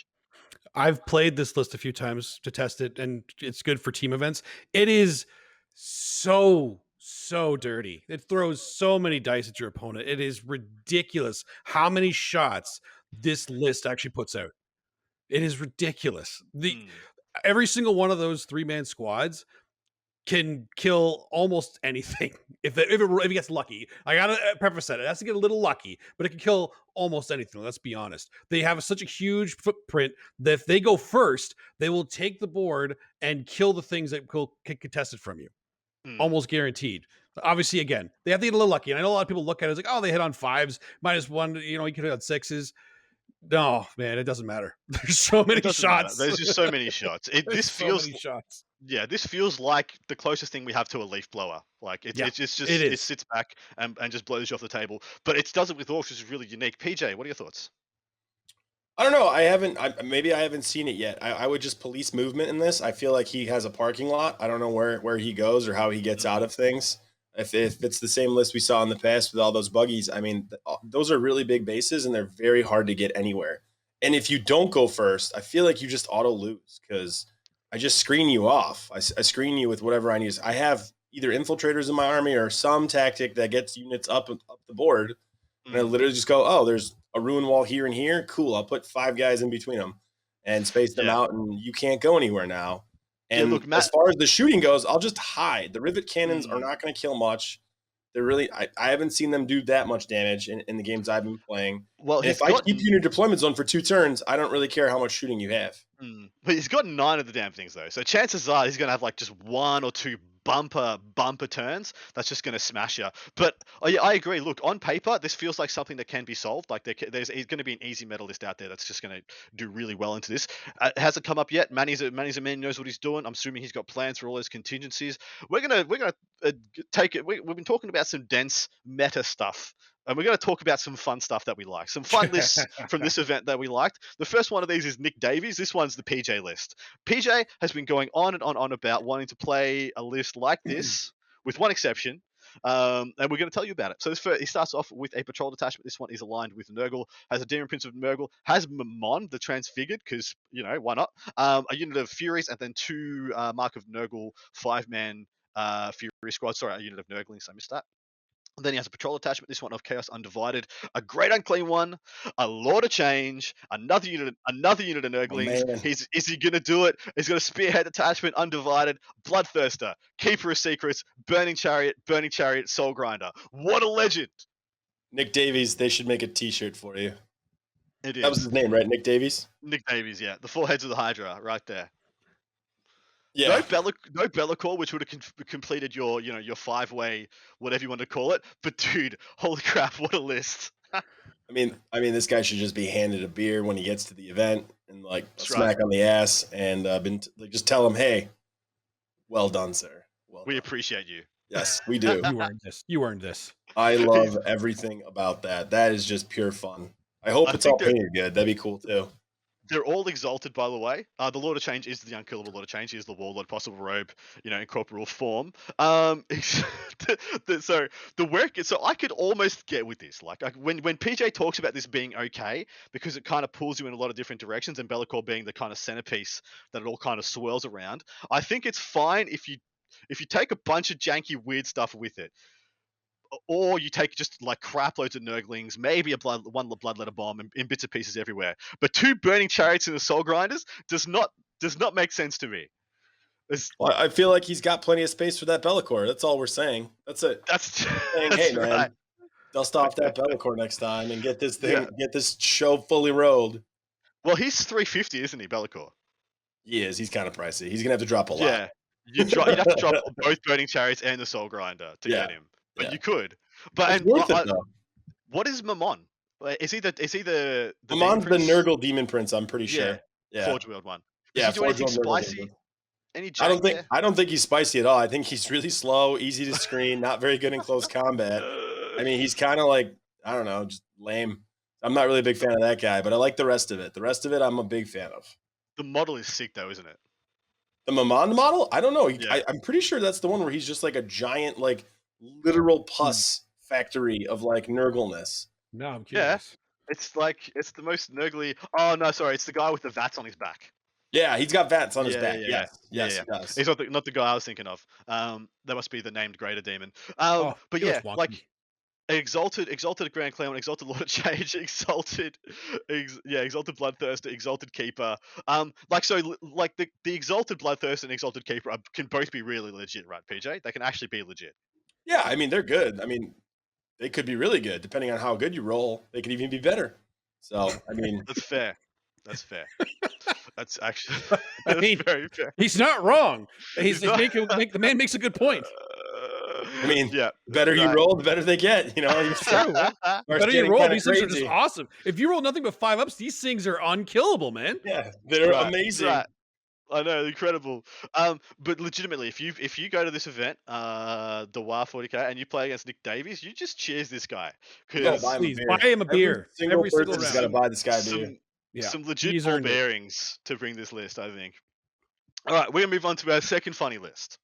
I've played this list a few times to test it, and it's good for team events. It is so so dirty. It throws so many dice at your opponent. It is ridiculous how many shots this list actually puts out. It is ridiculous. The Mm. every single one of those three man squads can kill almost <laughs> anything if it, if it, if it gets lucky. I gotta uh, preface that it has to get a little lucky, but it can kill almost anything. Let's be honest. They have such a huge footprint that if they go first, they will take the board and kill the things that will get contested from you, Mm. almost guaranteed. Obviously, again, they have to get a little lucky. And I know a lot of people look at it as like, oh, they hit on fives, minus one. You know, you could hit on sixes. No, man, it doesn't matter. <laughs> There's so many doesn't matter. shots. There's just so many shots. It, <laughs> this so feels many shots. yeah, this feels like the closest thing we have to a leaf blower. Like it, Yeah, it's, it's just it it, sits back and, and just blows you off the table. But it does it with orcs, which is really unique. PJ, what are your thoughts? I don't know. I haven't. I, maybe I haven't seen it yet. I, I would just police movement in this. I feel like he has a parking lot. I don't know where where he goes or how he gets out of things. If, if it's the same list we saw in the past with all those buggies, I mean, th- those are really big bases and they're very hard to get anywhere. And if you don't go first, I feel like you just auto lose because I just screen you off. I screen you with whatever I need. I have either infiltrators in my army or some tactic that gets units up up the board and I Mm. literally just go, oh, there's a ruin wall here and here. Cool. I'll put five guys in between them and space them Yeah. out, and you can't go anywhere now. Yeah, And look, as far as the shooting goes, I'll just hide. The rivet cannons are Mm. not going to kill much. They're really, I, I haven't seen them do that much damage in, in the games I've been playing. Well, if I keep you in your deployment zone for two turns, I don't really care how much shooting you have. Mm. But he's got nine of the damn things though, so chances are he's gonna have like just one or two bumper bumper turns that's just gonna smash you. But yeah, I agree. Look, on paper, this feels like something that can be solved. Like there, there's going to be an easy medalist out there that's just going to do really well into this. Uh, hasn't come up yet. Manny's a, Manny's a man knows what he's doing. I'm assuming he's got plans for all those contingencies. We're gonna we're gonna uh, take it. We, we've been talking about some dense meta stuff. And we're going to talk about some fun stuff that we like, some fun lists <laughs> from this event that we liked. The first one of these is Nick Davies. This one's the PJ list. PJ has been going on and on and on about wanting to play a list like this, with one exception. Um, and we're going to tell you about it. So this first, he starts off with a patrol detachment. This one is aligned with Nurgle, has a Demon Prince of Nurgle, has Mamon, the Transfigured, because, you know, why not? Um, a unit of Furies, and then two uh, Mark of Nurgle five man uh, Fury squad. Sorry, a unit of Nurglings. I missed that. Then he has a patrol attachment, this one of Chaos Undivided, a Great Unclean One, a Lord of Change, another unit, another unit of oh, Nurglings. man. He's is he gonna do it? He's gonna spearhead detachment, Undivided, Bloodthirster, Keeper of Secrets, Burning Chariot, Burning Chariot, Soul Grinder. What a legend! Nick Davies, they should make a t shirt for you. It is. That was his name, right? Nick Davies? Nick Davies, yeah, the four heads of the Hydra, right there. Yeah. No Bella, no Be'lakor, which would have con- completed your, you know, your five way, whatever you want to call it. But dude, holy crap, what a list! I mean, I mean, this guy should just be handed a beer when he gets to the event and like That's smack right. on the ass, and uh, been t- like, just tell him, "Hey, well done, sir. Well We done." appreciate you. yes, we <laughs> do. You earned this. You earned this. I <laughs> love everything about that. That is just pure fun. I hope I it's all they're- painted good. That'd be cool too. They're all exalted, by the way. Uh, the Lord of Change is the unkillable Lord of Change. He is the Warlord, possible robe, you know, in corporeal form. Um, <laughs> the, the- so the work. So I could almost get with this. Like when when PJ talks about this being okay, because it kind of pulls you in a lot of different directions, and Be'lakor being the kind of centerpiece that it all kind of swirls around. I think it's fine if you if you take a bunch of janky weird stuff with it. Or you take just like crap loads of Nurglings, maybe a blood one bloodletter bomb in, in bits and pieces everywhere. But two burning chariots and the soul grinders does not does not make sense to me. Well, I feel like he's got plenty of space for that Be'lakor. That's all we're saying. That's it. that's <laughs> Saying, that's hey man, dust off that Be'lakor next time and get this thing, Yeah. get this show fully rolled. Well, he's 350, isn't he, Be'lakor? He is. He's kind of pricey. He's gonna have to drop a lot. Yeah. You you'd have to drop both burning chariots and the soul grinder to Yeah, get him, but yeah. you could. But It's and worth it though. what is Mamon? Like, Is he the is he the, the demon the? Nurgle Demon Prince. I'm pretty sure. Yeah. Forge World one? Does yeah. he do Forge anything World spicy? Any I don't think there? I don't think he's spicy at all. I think he's really slow, easy to screen, not very good in close combat. I mean, he's kind of like I don't know, just lame. I'm not really a big fan of that guy, but I like the rest of it. The rest of it, I'm a big fan of. the model is sick though, isn't it? The Mamon model, I don't know. He- Yeah. I, I'm pretty sure that's the one where he's just like a giant, like literal pus factory of like Nurgleness. No, I'm Yeah. curious. It's like it's the most nurgly. Oh no, sorry, it's the guy with the vats on his back. Yeah, he's got vats on his Yeah, back. yeah, yes, yeah, yes, yeah. he does. He's not the, not the guy I was thinking of. Um, that must be the named greater demon. Um, Oh, but yeah, like Exalted, exalted Great Unclean, exalted Lord of Change, <laughs> exalted, ex, yeah, exalted Bloodthirster, exalted Keeper. Um, like so, like the the exalted Bloodthirster and exalted Keeper are, can both be really legit, right, PJ? They can actually be legit. Yeah, I mean they're good. I mean, they could be really good depending on how good you roll. They could even be better. So I mean, That's fair. That's fair. That's actually <laughs> <laughs> I mean, very fair. He's not wrong. <laughs> He's, He's he's not- making make, the man makes a good point. I mean, yeah, the better you Right. roll, the better they get. You know, you true. starts Better you roll. kinda These things are just awesome. If you roll nothing but five ups, these things are unkillable, man. Yeah, they're Right, amazing. right. I know, incredible. Um, but legitimately, if you if you go to this event, uh, the WA 40k, and you play against Nick Davies, you just cheers this guy You because buy him a Please beer. buy him a Every beer single every single person's round. got to buy this guy a beer. some, Yeah, some legit he's ball earned it. bearings to bring this list, I think. All right, we're gonna move on to our second funny list.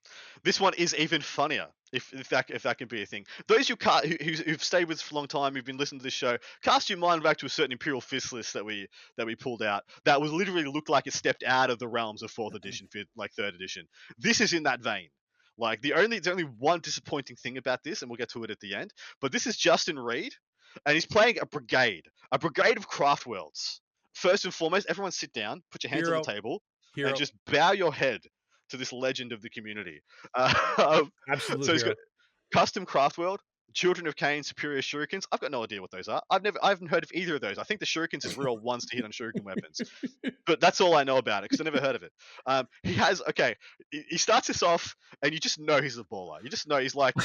This one is even funnier, if, if that if that can be a thing. Those who who who've stayed with us for a long time, who've been listening to this show, cast your mind back to a certain Imperial Fist list that we that we pulled out. That was literally looked like it stepped out of the realms of fourth edition, fifth, like third edition. This is in that vein. Like the only there's only one disappointing thing about this, and we'll get to it at the end. But this is Justin Reed, and he's playing a brigade, a brigade of craft worlds. First and foremost, everyone sit down, put your hands on the table, Hero, and just bow your head to this legend of the community. <laughs> Uh, absolute so he's got custom craft world, Children of Khaine, superior shurikens. I've got no idea what those are. I've never, I haven't heard of either of those. I think the shurikens is real ones to hit on shuriken weapons, <laughs> but that's all I know about it because I never heard of it. Um, he has okay. He starts this off, and you just know he's a baller. You just know he's like,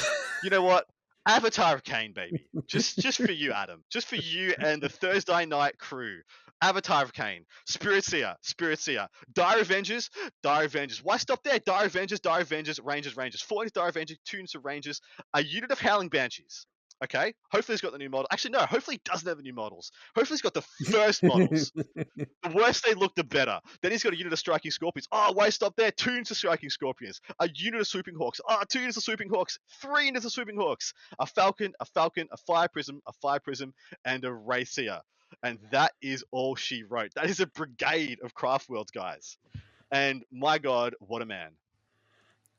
you know what? Avatar of Khaine, baby. Just <laughs> just for you, Adam. Just for you and the Thursday night crew. Avatar of Khaine. Spirit Seer. Spirit Seer. Dire Avengers. Dire Avengers. Why stop there? Dire Avengers. Dire Avengers. Rangers. Rangers. 40 Dire Avengers. Tunes of Rangers. A unit of Howling Banshees. Okay. Hopefully he's got the new model. Actually, no. Hopefully he doesn't have the new models. Hopefully he's got the <laughs> first models. <laughs> the worse they look, the better. Then he's got a unit of striking scorpions. Oh, why stop there? Two units of striking scorpions. A unit of swooping hawks. Ah, Oh, two units of swooping hawks. Three units of swooping hawks. A falcon, a falcon, a fire prism, a fire prism, and a racer. And that is all she wrote. That is a brigade of craft worlds, guys. And my God, what a man.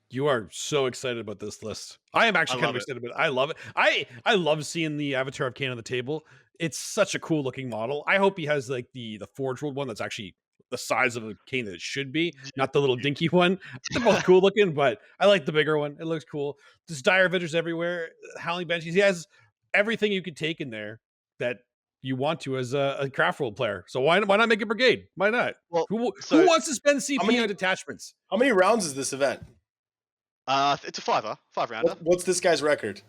You are so excited about this list. I am actually kind love of it. excited about it. I love it. I I love seeing the Avatar of Khaine on the table. It's such a cool looking model. I hope he has like the the Forge World one that's actually the size of a cane that it should be, not the little dinky one. They're both cool <laughs> looking, but I like the bigger one. It looks cool. There's dire Avengers everywhere. Uh, Howling Banshees. He has everything you could take in there that you want to as a, a craft world player. So why why not make a brigade? Why not? Well, Who so- who wants to spend CP many- on detachments? How many rounds is this event? Uh, it's a fiver, five rounder. What's this guy's record?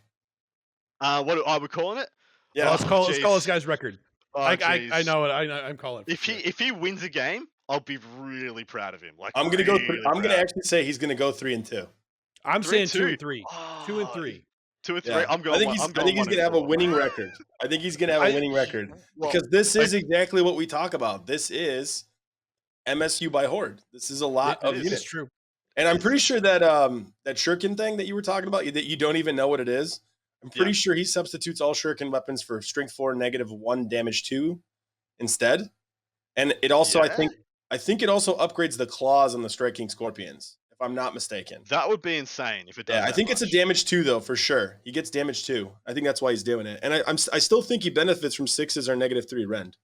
Uh, what are we calling it? Yeah, Well, let's call let's call jeez. this guy's record. Oh, I, I, I know it. I know. I'm calling. it If for he if he wins a game, I'll be really proud of him. Like I'm gonna go. really Th- I'm gonna actually say he's gonna go three and two. I'm three saying and two two. and three, two and Oh, three. Two and three. Yeah. I'm going. I think he's. I'm I going think he's gonna have a winning record. I think he's gonna have a winning record Well, because this I- is exactly what we talk about. This is MSU by Horde. This is a lot It- of it is units, true. And I'm pretty sure that um that shuriken thing that you were talking about that you don't even know what it is. I'm pretty Yeah. sure he substitutes all shuriken weapons for strength four negative one damage two instead, and it also I think I think it also upgrades the claws on the striking scorpions if I'm not mistaken. That would be insane if it does. Yeah, I think it's a damage two though for sure. He gets damage two. I think that's why he's doing it, and I, I'm s- I still think he benefits from sixes or negative three rend.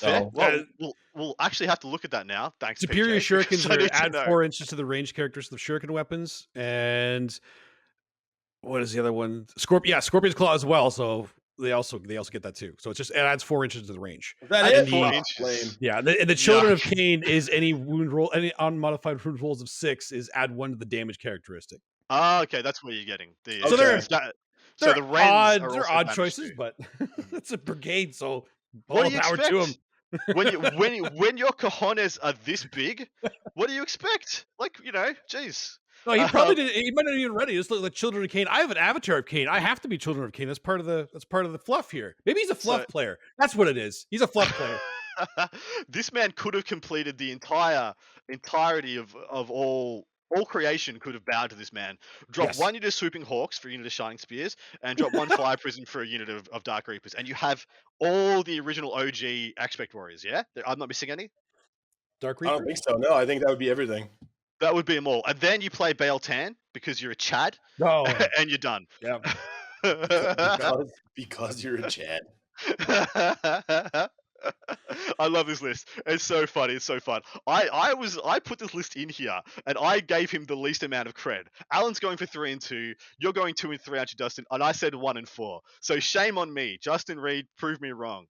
Fair. So- Well, Uh, we'll we'll actually have to look at that now. Thanks. Superior PJ, shurikens are add four inches to the range characters of shuriken weapons, and what is the other one? Scorpion. Yeah, Scorpion's claw as well. So they also they also get that too. So it's just it adds four inches to the range. Is that I it? did four inches. Yeah, the, and the Children of Khaine is any wound roll, any unmodified wound rolls of six is add one to the damage characteristic. Ah, okay, that's where you're getting. The, So they're- that- so They're the Wrens odd, are they're odd choices, too. but <laughs> it's a brigade, so What all do you power to them. When you when you, when your cojones are this big, what do you expect? Like you know, jeez. No, he probably Uh, didn't. He might not even ready. Just look like Children of Khaine. I have an avatar of Khaine. I have to be Children of Khaine. That's part of the. That's part of the fluff here. Maybe he's a fluff So- player. That's what it is. He's a fluff player. <laughs> this man could have completed the entire entirety of of all all creation could have bowed to this man. Drop Yes. one unit of swooping hawks for a unit of shining spears, and drop one <laughs> fire prism for a unit of, of dark reapers, and you have all the original OG aspect warriors. Yeah, I'm not missing any. Dark Reapers. I don't think so. No, I think that would be everything. That would be them all, and then you play Biel-Tan because you're a Chad, No. <laughs> and you're done. yeah. <laughs> because, because you're a Chad. I love this list. It's so funny. It's so fun. I, I was I put this list in here and I gave him the least amount of cred. Alan's going for three and two. You're going two and three, aren't you, Dustin? And I said one and four. So shame on me. Justin Reed, prove me wrong.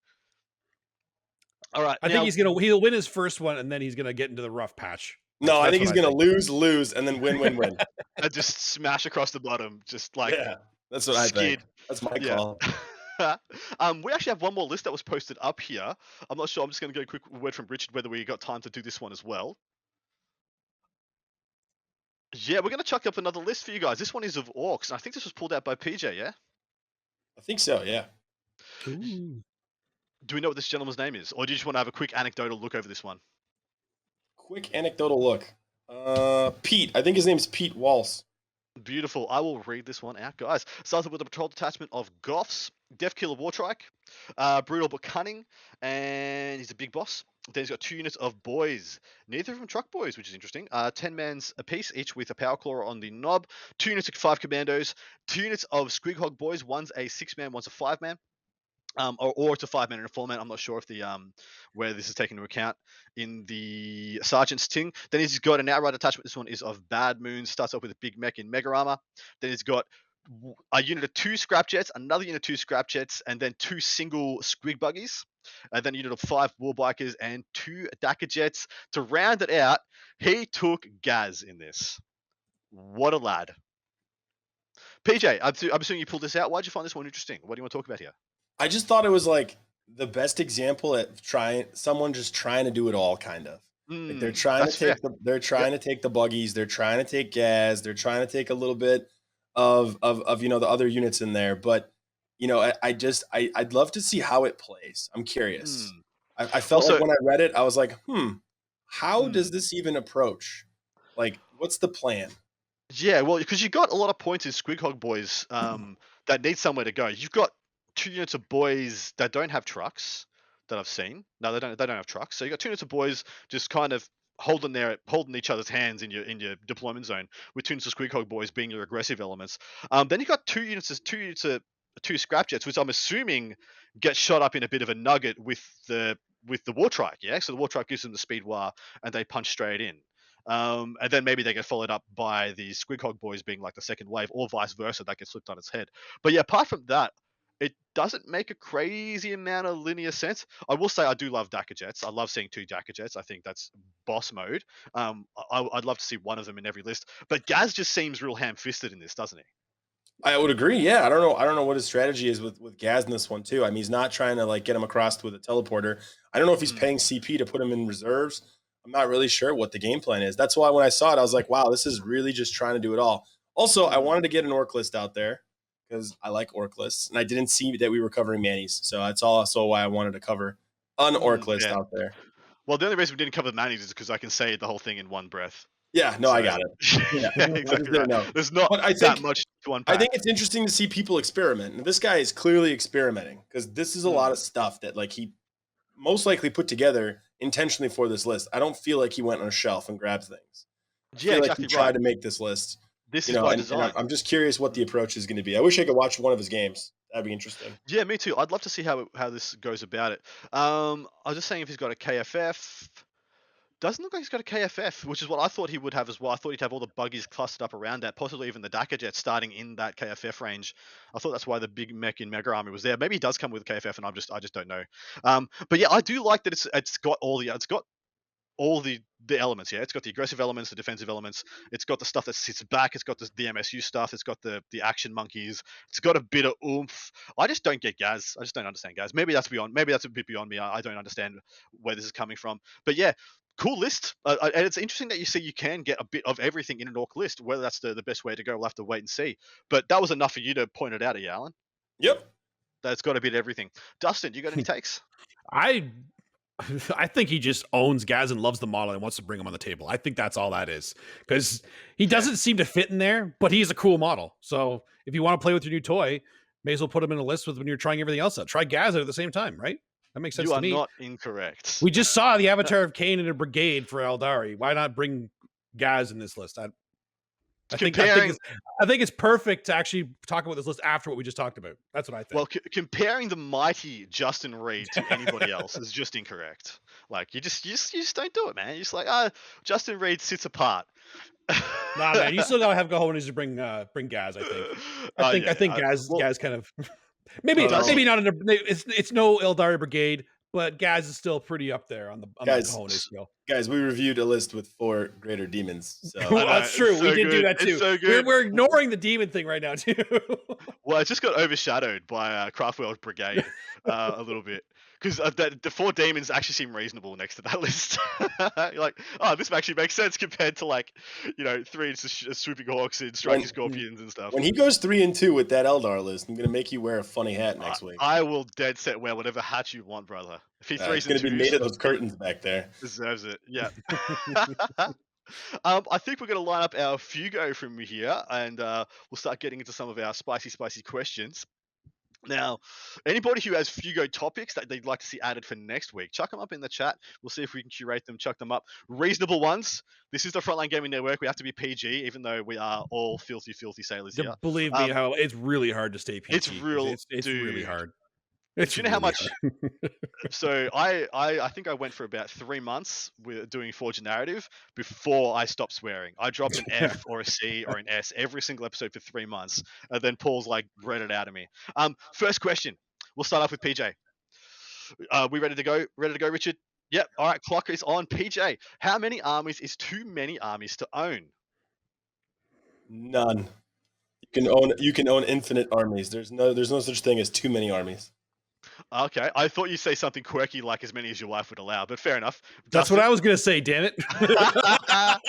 All right. I now- think he's gonna he'll win his first one and then he's gonna get into the rough patch. No, I think he's I gonna lose, lose, and then win, win, win. <laughs> and just smash across the bottom, just like yeah, that's what I think. That's my Yeah. call. <laughs> <laughs> um, we actually have one more list that was posted up here. I'm not sure. I'm just going to go a quick word from Richard whether we got time to do this one as well. Yeah, we're going to chuck up another list for you guys. This one is of orcs, and I think this was pulled out by PJ. Yeah. I think so. Yeah. Ooh. Do we know what this gentleman's name is, or do you just want to have a quick anecdotal look over this one? Quick anecdotal look. Uh, Pete. I think his name's Pete Walsh. Beautiful. I will read this one out, guys. Starts with a patrol detachment of Goffs, Death Killer Wartrike, uh, Brutal but Cunning, and he's a big boss. Then he's got two units of boys, neither of them truck boys, which is interesting. Uh, 10 mans apiece, each with a power claw on the knob. Two units of five commandos, two units of Squighog boys, one's a six man, one's a five man. Um, or, or it's a five four man. I'm not sure if the um where this is taken into account in the sergeant's thing. Then he's got an Outrider attachment. This one is of Bad Moon. Starts off with a big Mek in Mega Armor. Then he's got a unit of two scrap jets, another unit of two scrap jets, and then two single squig buggies. And then a unit of five war bikers and two Dakka jets. To round it out, he took Ghaz in this. What a lad. PJ, I'm assuming you pulled this out. Why'd you find this one interesting? What do you want to talk about here? I just thought it was like the best example at trying someone just trying to do it all, kind of. Like they're Mm, trying to that's fair. take the they're trying to take the buggies, they're trying to take Ghaz, they're trying to take a little bit of of of you know the other units in there, but you know I, I just I I'd love to see how it plays. I'm curious. Mm. I, I felt like when I read it, I was like, hmm, how Hmm. does this even approach? Like, what's the plan? Yeah, well, because you've got a lot of points in Squighog Boys um, that need somewhere to go. You've got two units of boys that don't have trucks that I've seen. No, they don't. They don't have trucks. So you got two units of boys just kind of holding their holding each other's hands in your in your deployment zone, with two units of Squighog Boys being your aggressive elements. Um, then you got two units of two units of two scrap jets, which I'm assuming get shot up in a bit of a nugget with the with the war trike. Yeah, so the war trike gives them the speed war, and they punch straight in. Um, and then maybe they get followed up by the Squighog boys being like the second wave, or vice versa, that gets flipped on its head. But yeah, apart from that, it doesn't make a crazy amount of linear sense. I will say I do love Dakka jets. I love seeing two Dakka jets. I think that's boss mode. Um, I, I'd love to see one of them in every list. But Ghaz just seems real ham-fisted in this, doesn't he? I would agree. Yeah, I don't know. I don't know what his strategy is with with Ghaz in this one too. I mean, he's not trying to like get him across with a teleporter. I don't know if he's Mm. paying CP to put him in reserves. I'm not really sure what the game plan is. That's why when I saw it, I was like, wow, this is really just trying to do it all. Also, I wanted to get an orc list out there because I like orc lists, and I didn't see that we were covering Manny's, so that's also why I wanted to cover an orc list yeah. out there. Well, the only reason we didn't cover the manis is because I can say the whole thing in one breath. Yeah, no, I got it. <laughs> yeah, I exactly right. There's not But I that think much to unpack. I think it's interesting to see people experiment. And this guy is clearly experimenting because this is a Mm. lot of stuff that like he most likely put together intentionally for this list. I don't feel like he went on a shelf and grabbed things. I yeah, feel like he tried right. to make this list. This You is know, by and, and design. I'm- I'm just curious what the approach is going to be. I wish I could watch one of his games. That'd be interesting. Yeah, me too. I'd love to see how it- how this goes about it. Um, I was just saying if he's got a KFF. Doesn't look like he's got a KFF, which is what I thought he would have as well. I thought he'd have all the buggies clustered up around that, possibly even the Dakka jet starting in that KFF range. I thought that's why the big Mek in Mega Armor was there. Maybe he does come with a KFF, and I'm just I just don't know. Um, but yeah, I do like that it's it's got all the it's got all the the elements. Yeah, it's got the aggressive elements, the defensive elements. It's got the stuff that sits back. It's got the, the MSU stuff. It's got the the action monkeys. It's got a bit of oomph. I just don't get Ghaz. I just don't understand Ghaz. Maybe that's beyond. Maybe that's a bit beyond me. I, I don't understand where this is coming from. But yeah, cool list. Uh, uh, and it's interesting that you see you can get a bit of everything in an orc list. Whether that's the, the best way to go, we'll have to wait and see. But that was enough for you to point it out, at you, Alan. Yep. That's got a bit of everything. Dustin, you got any <laughs> takes? I <laughs> I think he just owns Ghaz and loves the model and wants to bring him on the table. I think that's all that is. Because he doesn't seem to fit in there, but he's a cool model. So if you want to play with your new toy, may as well put him in a list with when you're trying everything else out. Try Ghaz at the same time, right? That makes sense You to are me. not incorrect. We just saw the <laughs> avatar of Khaine in a brigade for Eldari. Why not bring Ghaz in this list? I, I think, I think it's I think it's perfect to actually talk about this list after what we just talked about. That's what I think. Well, c- comparing the mighty Justin Reed to anybody <laughs> else is just incorrect. Like you just, you just, you just don't do it, man. You're just like, ah, Justin Reed sits apart. nah, man, you still gotta have cojones to bring uh bring Ghaz. I think. I Uh, think yeah, I think I- Ghaz well, Ghaz kind of <laughs> maybe Uh, maybe not in a it's it's no Eldari Brigade, but Ghaz is still pretty up there on the on Guys, the cojones scale. Guys, we reviewed a list with four greater demons. So Well, that's it's true. we so did do that too. so we're, we're ignoring the demon thing right now too. Well, it just got overshadowed by uh, Craftworld Brigade uh, a little bit because uh, the, the four demons actually seem reasonable next to that <laughs> list. You're like, oh, this actually makes sense compared to like, you know, three sh- swooping hawks and striking When- scorpions and stuff. when he goes three and two with that Eldar list, I'm gonna make you wear a funny hat next I- week. I will dead set wear whatever hat you want, brother. If he Uh, threes it's gonna be made of those curtains back there. deserves it. Yeah. <laughs> <laughs> um, I think we're going to line up our Fugo from here, and uh, we'll start getting into some of our spicy, spicy questions. Now, anybody who has Fugo topics that they'd like to see added for next week, chuck them up in the chat. We'll see if we can curate them, chuck them up. Reasonable ones. This is the Frontline Gaming Network. We have to be PG, even though we are all filthy, filthy sailors here. Believe me, Um, how it's really hard to stay PG. it's real- It's, it's really hard. It's Do you know how much? <laughs> so I, I I think I went for about three months with doing Forge narrative before I stopped swearing. I dropped an F <laughs> or a C or an S every single episode for three months, and then Paul's like read it out of me. Um, first question. We'll start off with PJ. Uh, we ready to go? Ready to go, Richard? Yep. All right. Clock is on. PJ, how many armies is too many armies to own? None. You can own you can own infinite armies. There's no there's no such thing as too many armies. Okay. I thought you'd say something quirky like as many as your wife would allow, but fair enough. That's what I was gonna say. Damn it! <laughs>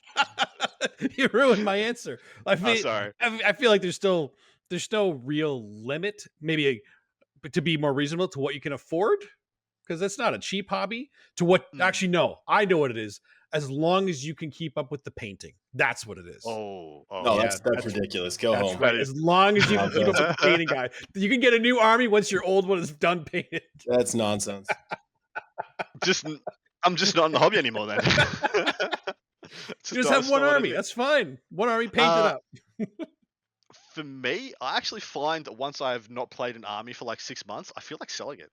<laughs> you ruined my answer. I Oh, feel, sorry. I, I feel like there's still there's no real limit. Maybe a, to be more reasonable to what you can afford, because that's not a cheap hobby. To what Mm. actually no, I know what it is. As long as you can keep up with the painting, that's what it is. Oh, oh No, yeah, that's that's, that's- ridiculous. Go That's home. right. As long as you can keep up with the painting guy, you can get a new army once your old one is done painted. <laughs> That's nonsense. just I'm just not in the hobby anymore then. <laughs> You just have one army. That's fine. One army painted Uh, up. <laughs> for me. I actually find that once I've not played an army for like six months, I feel like selling it.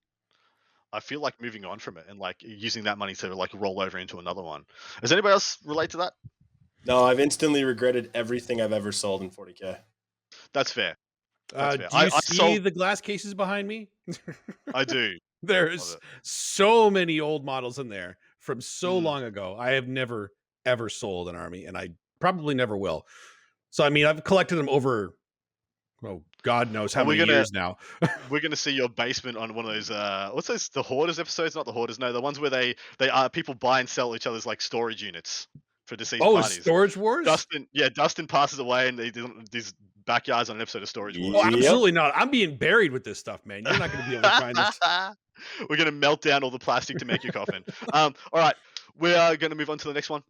I feel like moving on from it and like using that money to like roll over into another one. Does anybody else relate to that? No, I've instantly regretted everything I've ever sold in 40k. That's fair. Uh, fair. do I- you I see sold- the glass cases behind me? <laughs> I do. There's it. so many old models in there from so Mm. long ago. I have never ever sold an army, and I probably never will. So I mean, I've collected them over, oh God knows how we many gonna- years now. <laughs> We're gonna see your basement on one of those. Uh, what's those? The hoarders episodes? Not the hoarders. No, the ones where they they uh, people buy and sell each other's like storage units for deceased Oh, parties. Storage Wars? Dustin, yeah, Dustin passes away and they these backyards on an episode of Storage Wars. Oh, Yep. absolutely not. I'm being buried with this stuff, man. You're not going to be able to find this. <laughs> We're gonna melt down all the plastic to make your coffin. Um, all right, we are gonna move on to the next one.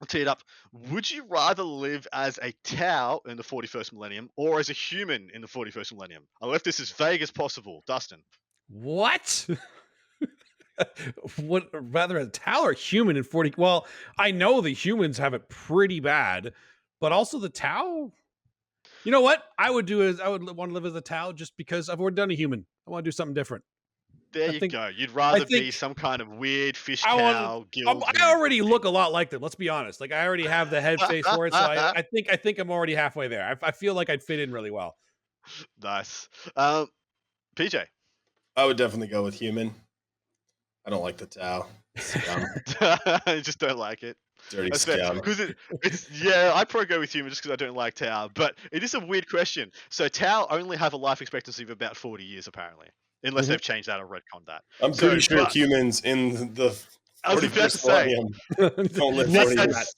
I'll tee it up. Would you rather live as a Tau in the 41st millennium or as a human in the 41st millennium? I left this as vague as possible. Dustin. What? <laughs> what rather a Tau or human in 40 well i know the humans have it pretty bad but also the tau you know what i would do is i would want to live as a tau just because i've already done a human i want to do something different There I you think- go. You'd rather be some kind of weird fish I wanna- cow guild. i already look a lot like them let's be honest like i already have the head face for it so I, I think i think i'm already halfway there I, I feel like i'd fit in really well <laughs> Nice. Um, PJ. I would definitely go with human. I don't like the Tau. <laughs> I just don't like it. Dirty That's Because it, it's yeah, I probably go with human just because I don't like Tau. But it is a weird question. So Tau only have a life expectancy of about forty years, apparently, unless Mhm. they've changed that or retconned that. I'm So, pretty sure but- humans in the I was about to say. don't live Less 40 than years.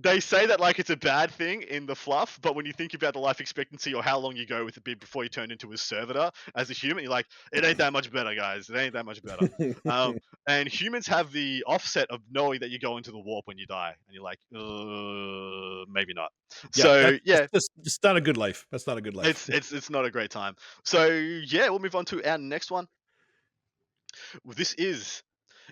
They say that like it's a bad thing in the fluff, but when you think about the life expectancy or how long you go with it before you turn into a servitor as a human, you're like, it ain't that much better, guys. It ain't that much better. um, <laughs> and humans have the offset of knowing that you go into the warp when you die, and you're like, uh, maybe not. so that's- yeah, it's, just not a good life that's not a good life it's it's it's not a great time. So yeah, we'll move on to our next one. This is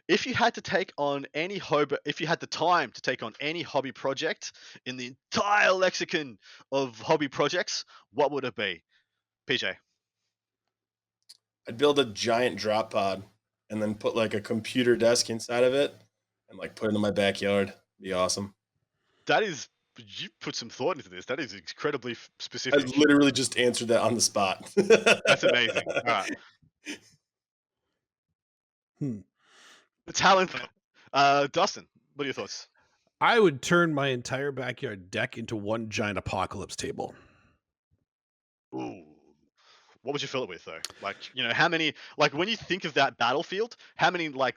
if you had to take on any hobby, if you had the time to take on any hobby project in the entire lexicon of hobby projects, what would it be? PJ. I'd build a giant drop pod and then put like a computer desk inside of it and like put it in my backyard. Be awesome. That is you put some thought into this. That is incredibly specific. I literally just answered that on the spot. That's amazing. All right. <laughs> Hmm. The talent. Uh, Dustin, what are your thoughts? I would turn my entire backyard deck into one giant apocalypse table. Ooh. What would you fill it with though? Like, you know, how many like when you think of that battlefield, how many like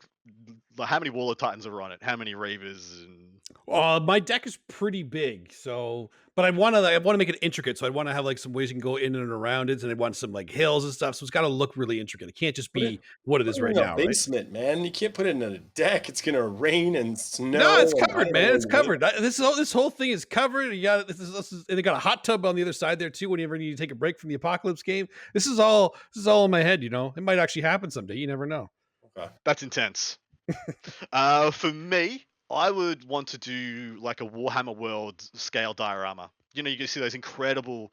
how many Warlord Titans are on it? How many Reavers and Uh, my deck is pretty big, so but I want to I want to make it intricate. So I want to have like some ways you can go in and around it, and I want some like hills and stuff. So it's got to look really intricate. It can't just Put it- be what it is right in a now. Right? basement, man. You can't put it in a deck. It's gonna rain and snow. No, it's covered, man. It's covered. I- This whole this whole thing is covered. You got this is, this is and they got a hot tub on the other side there too. Whenever you need to take a break from the apocalypse game, this is all this is all in my head. You know, it might actually happen someday. You never know. Okay. that's intense. <laughs> uh, for me, I would want to do like a Warhammer World scale diorama. You know, you can see those incredible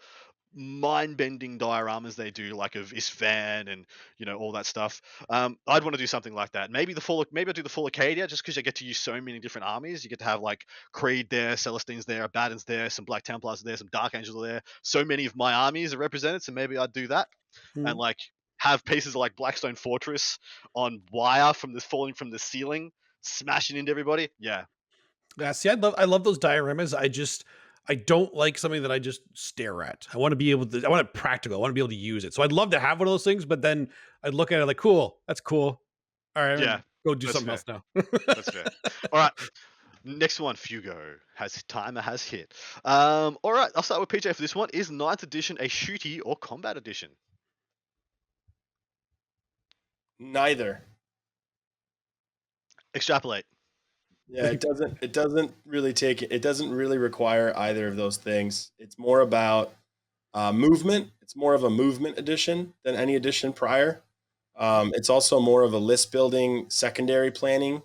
mind-bending dioramas they do, like of Isstvan and you know all that stuff. Um, I'd want to do something like that. Maybe the full, maybe I do the full Acadia, just because you get to use so many different armies. You get to have like Creed there, Celestines there, Abaddon's there, some Black Templars there, some Dark Angels are there. So many of my armies are represented, so maybe I'd do that Hmm. and like have pieces of like Blackstone Fortress on wire from this falling from the ceiling, smashing into everybody. Yeah, Yeah, see, I love I love those dioramas. I just I don't like something that I just stare at. I want to be able to. I want it practical. I want to be able to use it. So I'd love to have one of those things, but then I'd look at it like, cool, that's cool. All right, Yeah, go do that's something else now. that's fair. all right. Next one, Fugo has timer has hit. Um, all right, I'll start with PJ for this one. Is ninth edition a shooty or combat edition? Neither. Extrapolate. Yeah, it doesn't. It doesn't really take. It doesn't really require either of those things. It's more about uh, movement. It's more of a movement edition than any edition prior. Um, it's also more of a list building, secondary planning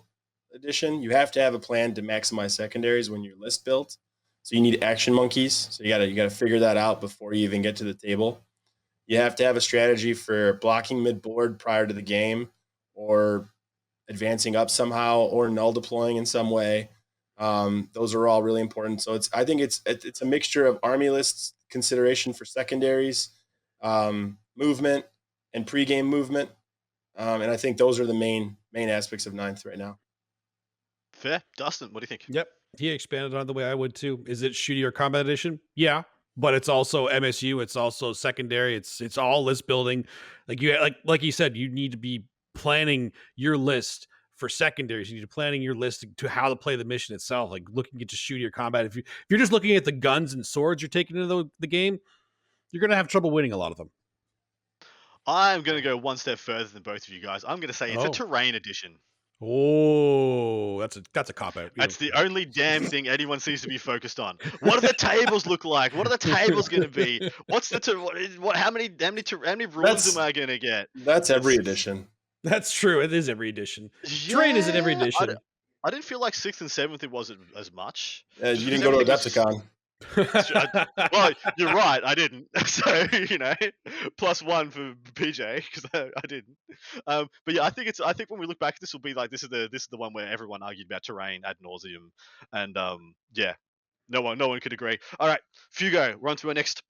edition. You have to have a plan to maximize secondaries when you're list built. So you need action monkeys. So you gotta you gotta figure that out before you even get to the table. You have to have a strategy for blocking mid board prior to the game, or advancing up somehow or null deploying in some way. Um, those are all really important. So it's I think it's it's a mixture of army lists consideration for secondaries, um, movement, and pregame movement, um, and I think those are the main main aspects of ninth right now. Fair. Dustin, what do you think? Yep, he expanded on it the way I would too. Is it shooty or combat edition? Yeah, but it's also MSU. It's also secondary. It's it's all list building. Like you like like you said, you need to be planning your list for secondaries. You need to planning your list to how to play the mission itself. Like looking at just shooty or combat. If you if you're just looking at the guns and swords you're taking into the, the game, you're gonna have trouble winning a lot of them. I'm going to go one step further than both of you guys. I'm going to say it's Oh. a terrain edition. Oh, that's a that's a cop out. That's the only damn thing anyone seems to be focused on. What do the tables look like? What are the tables going to be? What's the ter- what, is- what? How many? How many? ter- How many rules That's- am I going to get? That's every edition. That's true. It is every edition. Terrain is in every Yeah, I edition. d- I didn't feel like sixth and seventh it wasn't as much. Uh, Just you didn't because go to everything was- Adepticon. Well, you're right. I didn't. <laughs> So you know, plus one for PJ because I, I didn't. Um, but yeah, I think it's. I think when we look back, this will be like this is the this is the one where everyone argued about terrain ad nauseum, and um, yeah, no one no one could agree. All right, Fugo, we're on to our next.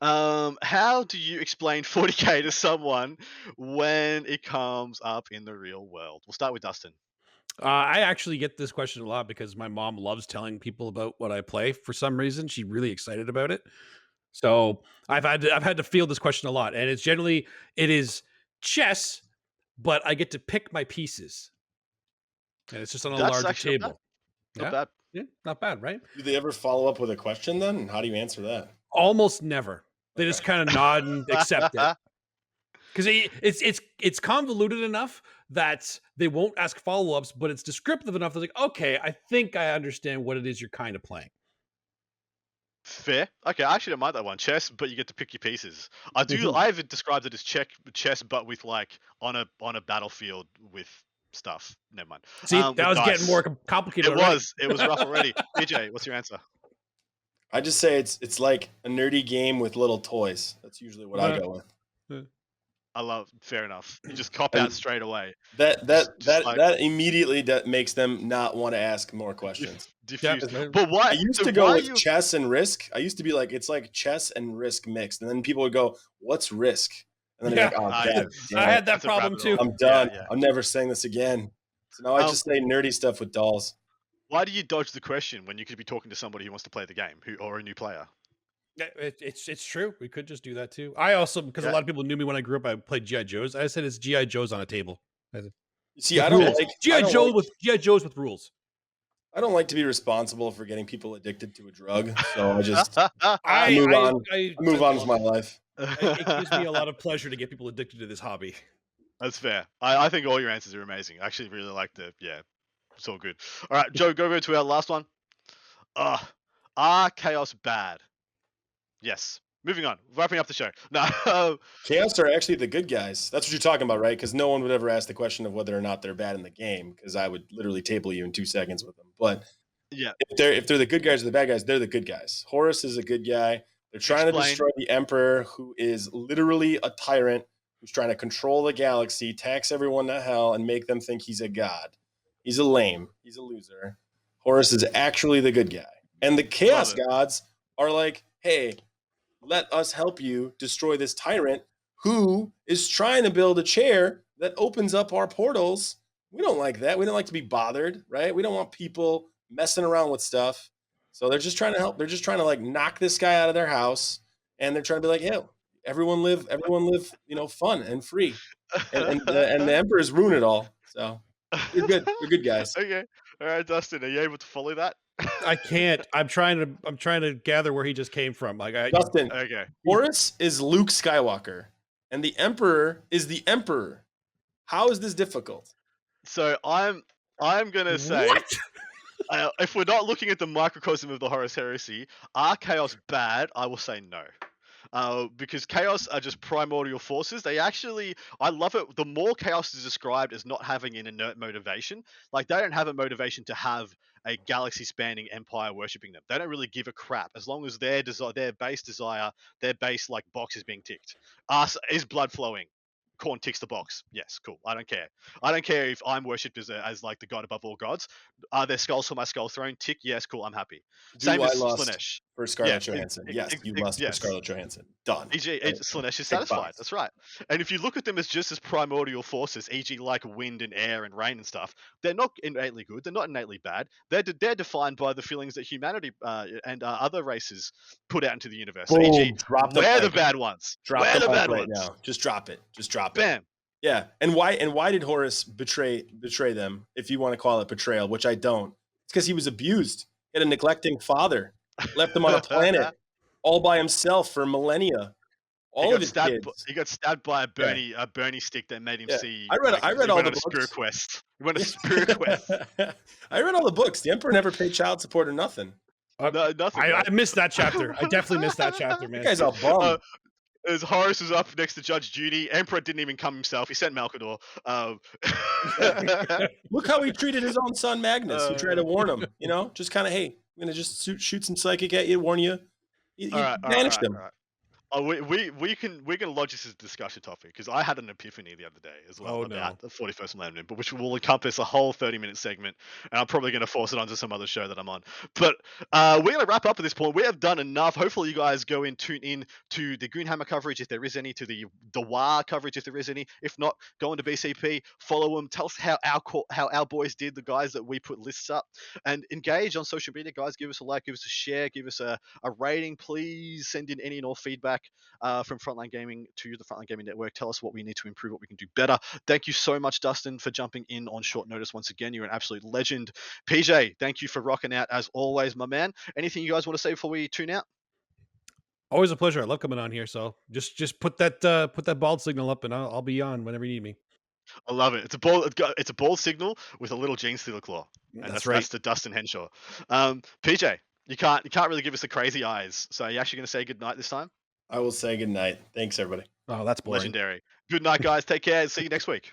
Um, how do you explain 40k to someone when it comes up in the real world? We'll start with Dustin. Uh, I actually get this question a lot because my mom loves telling people about what I play for some reason. She's really excited about it. So I've had to, I've had to field this question a lot, and it's generally it is chess, but I get to pick my pieces, and it's just on a That's larger actually not table. Not Yeah. bad. Yeah, not bad, right? Do they ever follow up with a question then? How do you answer that? Almost never. They just kind of nod and accept it <laughs> because it's it's it's convoluted enough that they won't ask follow ups, but it's descriptive enough. They're like, okay, I think I understand what it is you're kind of playing. Fair. Okay, I actually don't mind that one. Chess, but you get to pick your pieces. I do. Mhm. I've described it as check chess, but with like on a on a battlefield with stuff. Never mind. See, Um, that was getting more complicated. It already. was. It was rough already. <laughs> DJ, what's your answer? I just say it's it's like a nerdy game with little toys. That's usually what I go with. I love. Fair enough. You just cop out straight away. That that Just that like- that immediately that makes them not want to ask more questions. <laughs> Diffuse. Yeah. But why? I used so to go why with you, chess and risk. I used to be like, it's like chess and risk mixed, and then people would go, "What's risk?" And then Yeah. they're like, "Oh, yeah. God, <laughs> I it. had that That's a problem rabbit too. hole. I'm done. yeah. I'm never saying this again." So now I Um, just say nerdy stuff with dolls. Why do you dodge the question when you could be talking to somebody who wants to play the game, who or a new player? It, it's it's true. We could just do that too. I also because Yeah. a lot of people knew me when I grew up. I played GI Joes. I said it's GI Joes on a table. See, I don't rules. like I GI don't Joe like- with GI Joes with rules. I don't like to be responsible for getting people addicted to a drug. So I <laughs> just I, move I, on. I, I move on with my <laughs> life. It, it gives me a lot of pleasure to get people addicted to this hobby. That's fair. I, I think all your answers are amazing. I actually really like the yeah. It's all good. All right, Joe, go over to our last one. Uh are chaos bad? Yes. Moving on. Wrapping up the show. <laughs> No. Chaos are actually the good guys. That's what you're talking about, right? Because no one would ever ask the question of whether or not they're bad in the game, because I would literally table you in two seconds with them. But Yeah. if they're if they're the good guys or the bad guys, they're the good guys. Horus is a good guy. They're trying to destroy the Emperor, who is literally a tyrant who's trying to control the galaxy, tax everyone to hell, and make them think he's a god. He's a lame. He's a loser. Horus is actually the good guy. And the chaos gods are like, hey, let us help you destroy this tyrant who is trying to build a chair that opens up our portals. We don't like that. We don't like to be bothered, right? We don't want people messing around with stuff. So they're just trying to help. They're just trying to like knock this guy out of their house, and they're trying to be like, "Yeah, everyone live, everyone live, you know, fun and free." And and the, and the <laughs> emperors ruin it all. So you're good. You're good guys. <laughs> okay. All right, Dustin, are you able to follow that? I can't. <laughs> I'm trying to. I'm trying to gather where he just came from. Like I. Dustin, Okay. Horus is Luke Skywalker, and the Emperor is the Emperor. How is this difficult? So I'm I'm gonna say What? <laughs> uh, if we're not looking at the microcosm of the Horus Heresy, are chaos bad? I will say no. Uh, because chaos are just primordial forces. They actually, I love it. The more chaos is described as not having an inert motivation, like they don't have a motivation to have a galaxy-spanning empire worshipping them. They don't really give a crap as long as their desire, their base desire, their base like box is being ticked. Us is blood flowing. Khorne ticks the box. Yes, cool. I don't care. I don't care if I'm worshipped as, a, as like the god above all gods. Are there skulls for my skull throne? Tick. Yes, cool. I'm happy. Do Same I as lust Slaanesh. for Scarlett Yeah, Johansson? ex- yes, ex- you ex- lust yes. for Scarlett Johansson. Done. E.g., Right. it- Slaanesh is satisfied. That's right. And if you look at them as just as primordial forces, e.g., like wind and air and rain and stuff, they're not innately good. They're not innately bad. They're de- they're defined by the feelings that humanity uh, and uh, other races put out into the universe. So, e.g., drop the we're the bad ones. Drop we're the, the bad right ones. now. Just drop it. Just drop it. Bam. Yeah. And why and why did Horus betray betray them, if you want to call it betrayal, which I don't? It's because he was abused. He had a neglecting father, left him on a planet <laughs> all by himself for millennia. All he of got his stabbed. kids. He got stabbed by a Bernie a Bernie stick that made him Yeah. see. I read- like, I read all the on a spirit books. quest. <laughs> He went on a spirit quest. <laughs> I read all the books. The emperor never paid child support or nothing. No, nothing. I. I missed that chapter. I definitely missed that chapter, That man. guy's a bum. Uh, as Horus was up next to Judge Judy, Emperor didn't even come himself. He sent Malkador. Um, <laughs> Look how he treated his own son Magnus. he tried to warn him. You know, just kind of, hey, I'm gonna just shoot, shoot some psychic at you, warn you. He, he right, banished right, him. right. Oh, we, we we can we can lodge this as a discussion topic because I had an epiphany the other day as well Oh, about no. the 41st Millennium, but which will encompass a whole 30 minute segment, and I'm probably going to force it onto some other show that I'm on. But uh, we're going to wrap up at this point. We have done enough. Hopefully, you guys go and tune in to the Goonhammer coverage if there is any, to the Dewar coverage if there is any. If not, go into BCP, follow them, tell us how our how our boys did, the guys that we put lists up, and engage on social media, guys. Give us a like, give us a share, give us a, a rating, please. Send in any and all feedback uh, from Frontline Gaming to the Frontline Gaming Network. Tell us what we need to improve, what we can do better. Thank you so much, Dustin, for jumping in on short notice once again. You're an absolute legend. PJ, thank you for rocking out as always, my man. Anything you guys want to say before we tune out? Always a pleasure. I love coming on here. So just just put that uh, put that bald signal up, and I'll, I'll be on whenever you need me. I love it. It's a ball. It's a ball signal with a little Gene Stealer claw, and that's, that's, the Dustin Henshaw. Um, PJ, you can't you can't really give us the crazy eyes. So are you actually going to say good night this time? I will say good night. Thanks, everybody. Oh, that's boring. Legendary. Good night, guys. Take care. See you next week.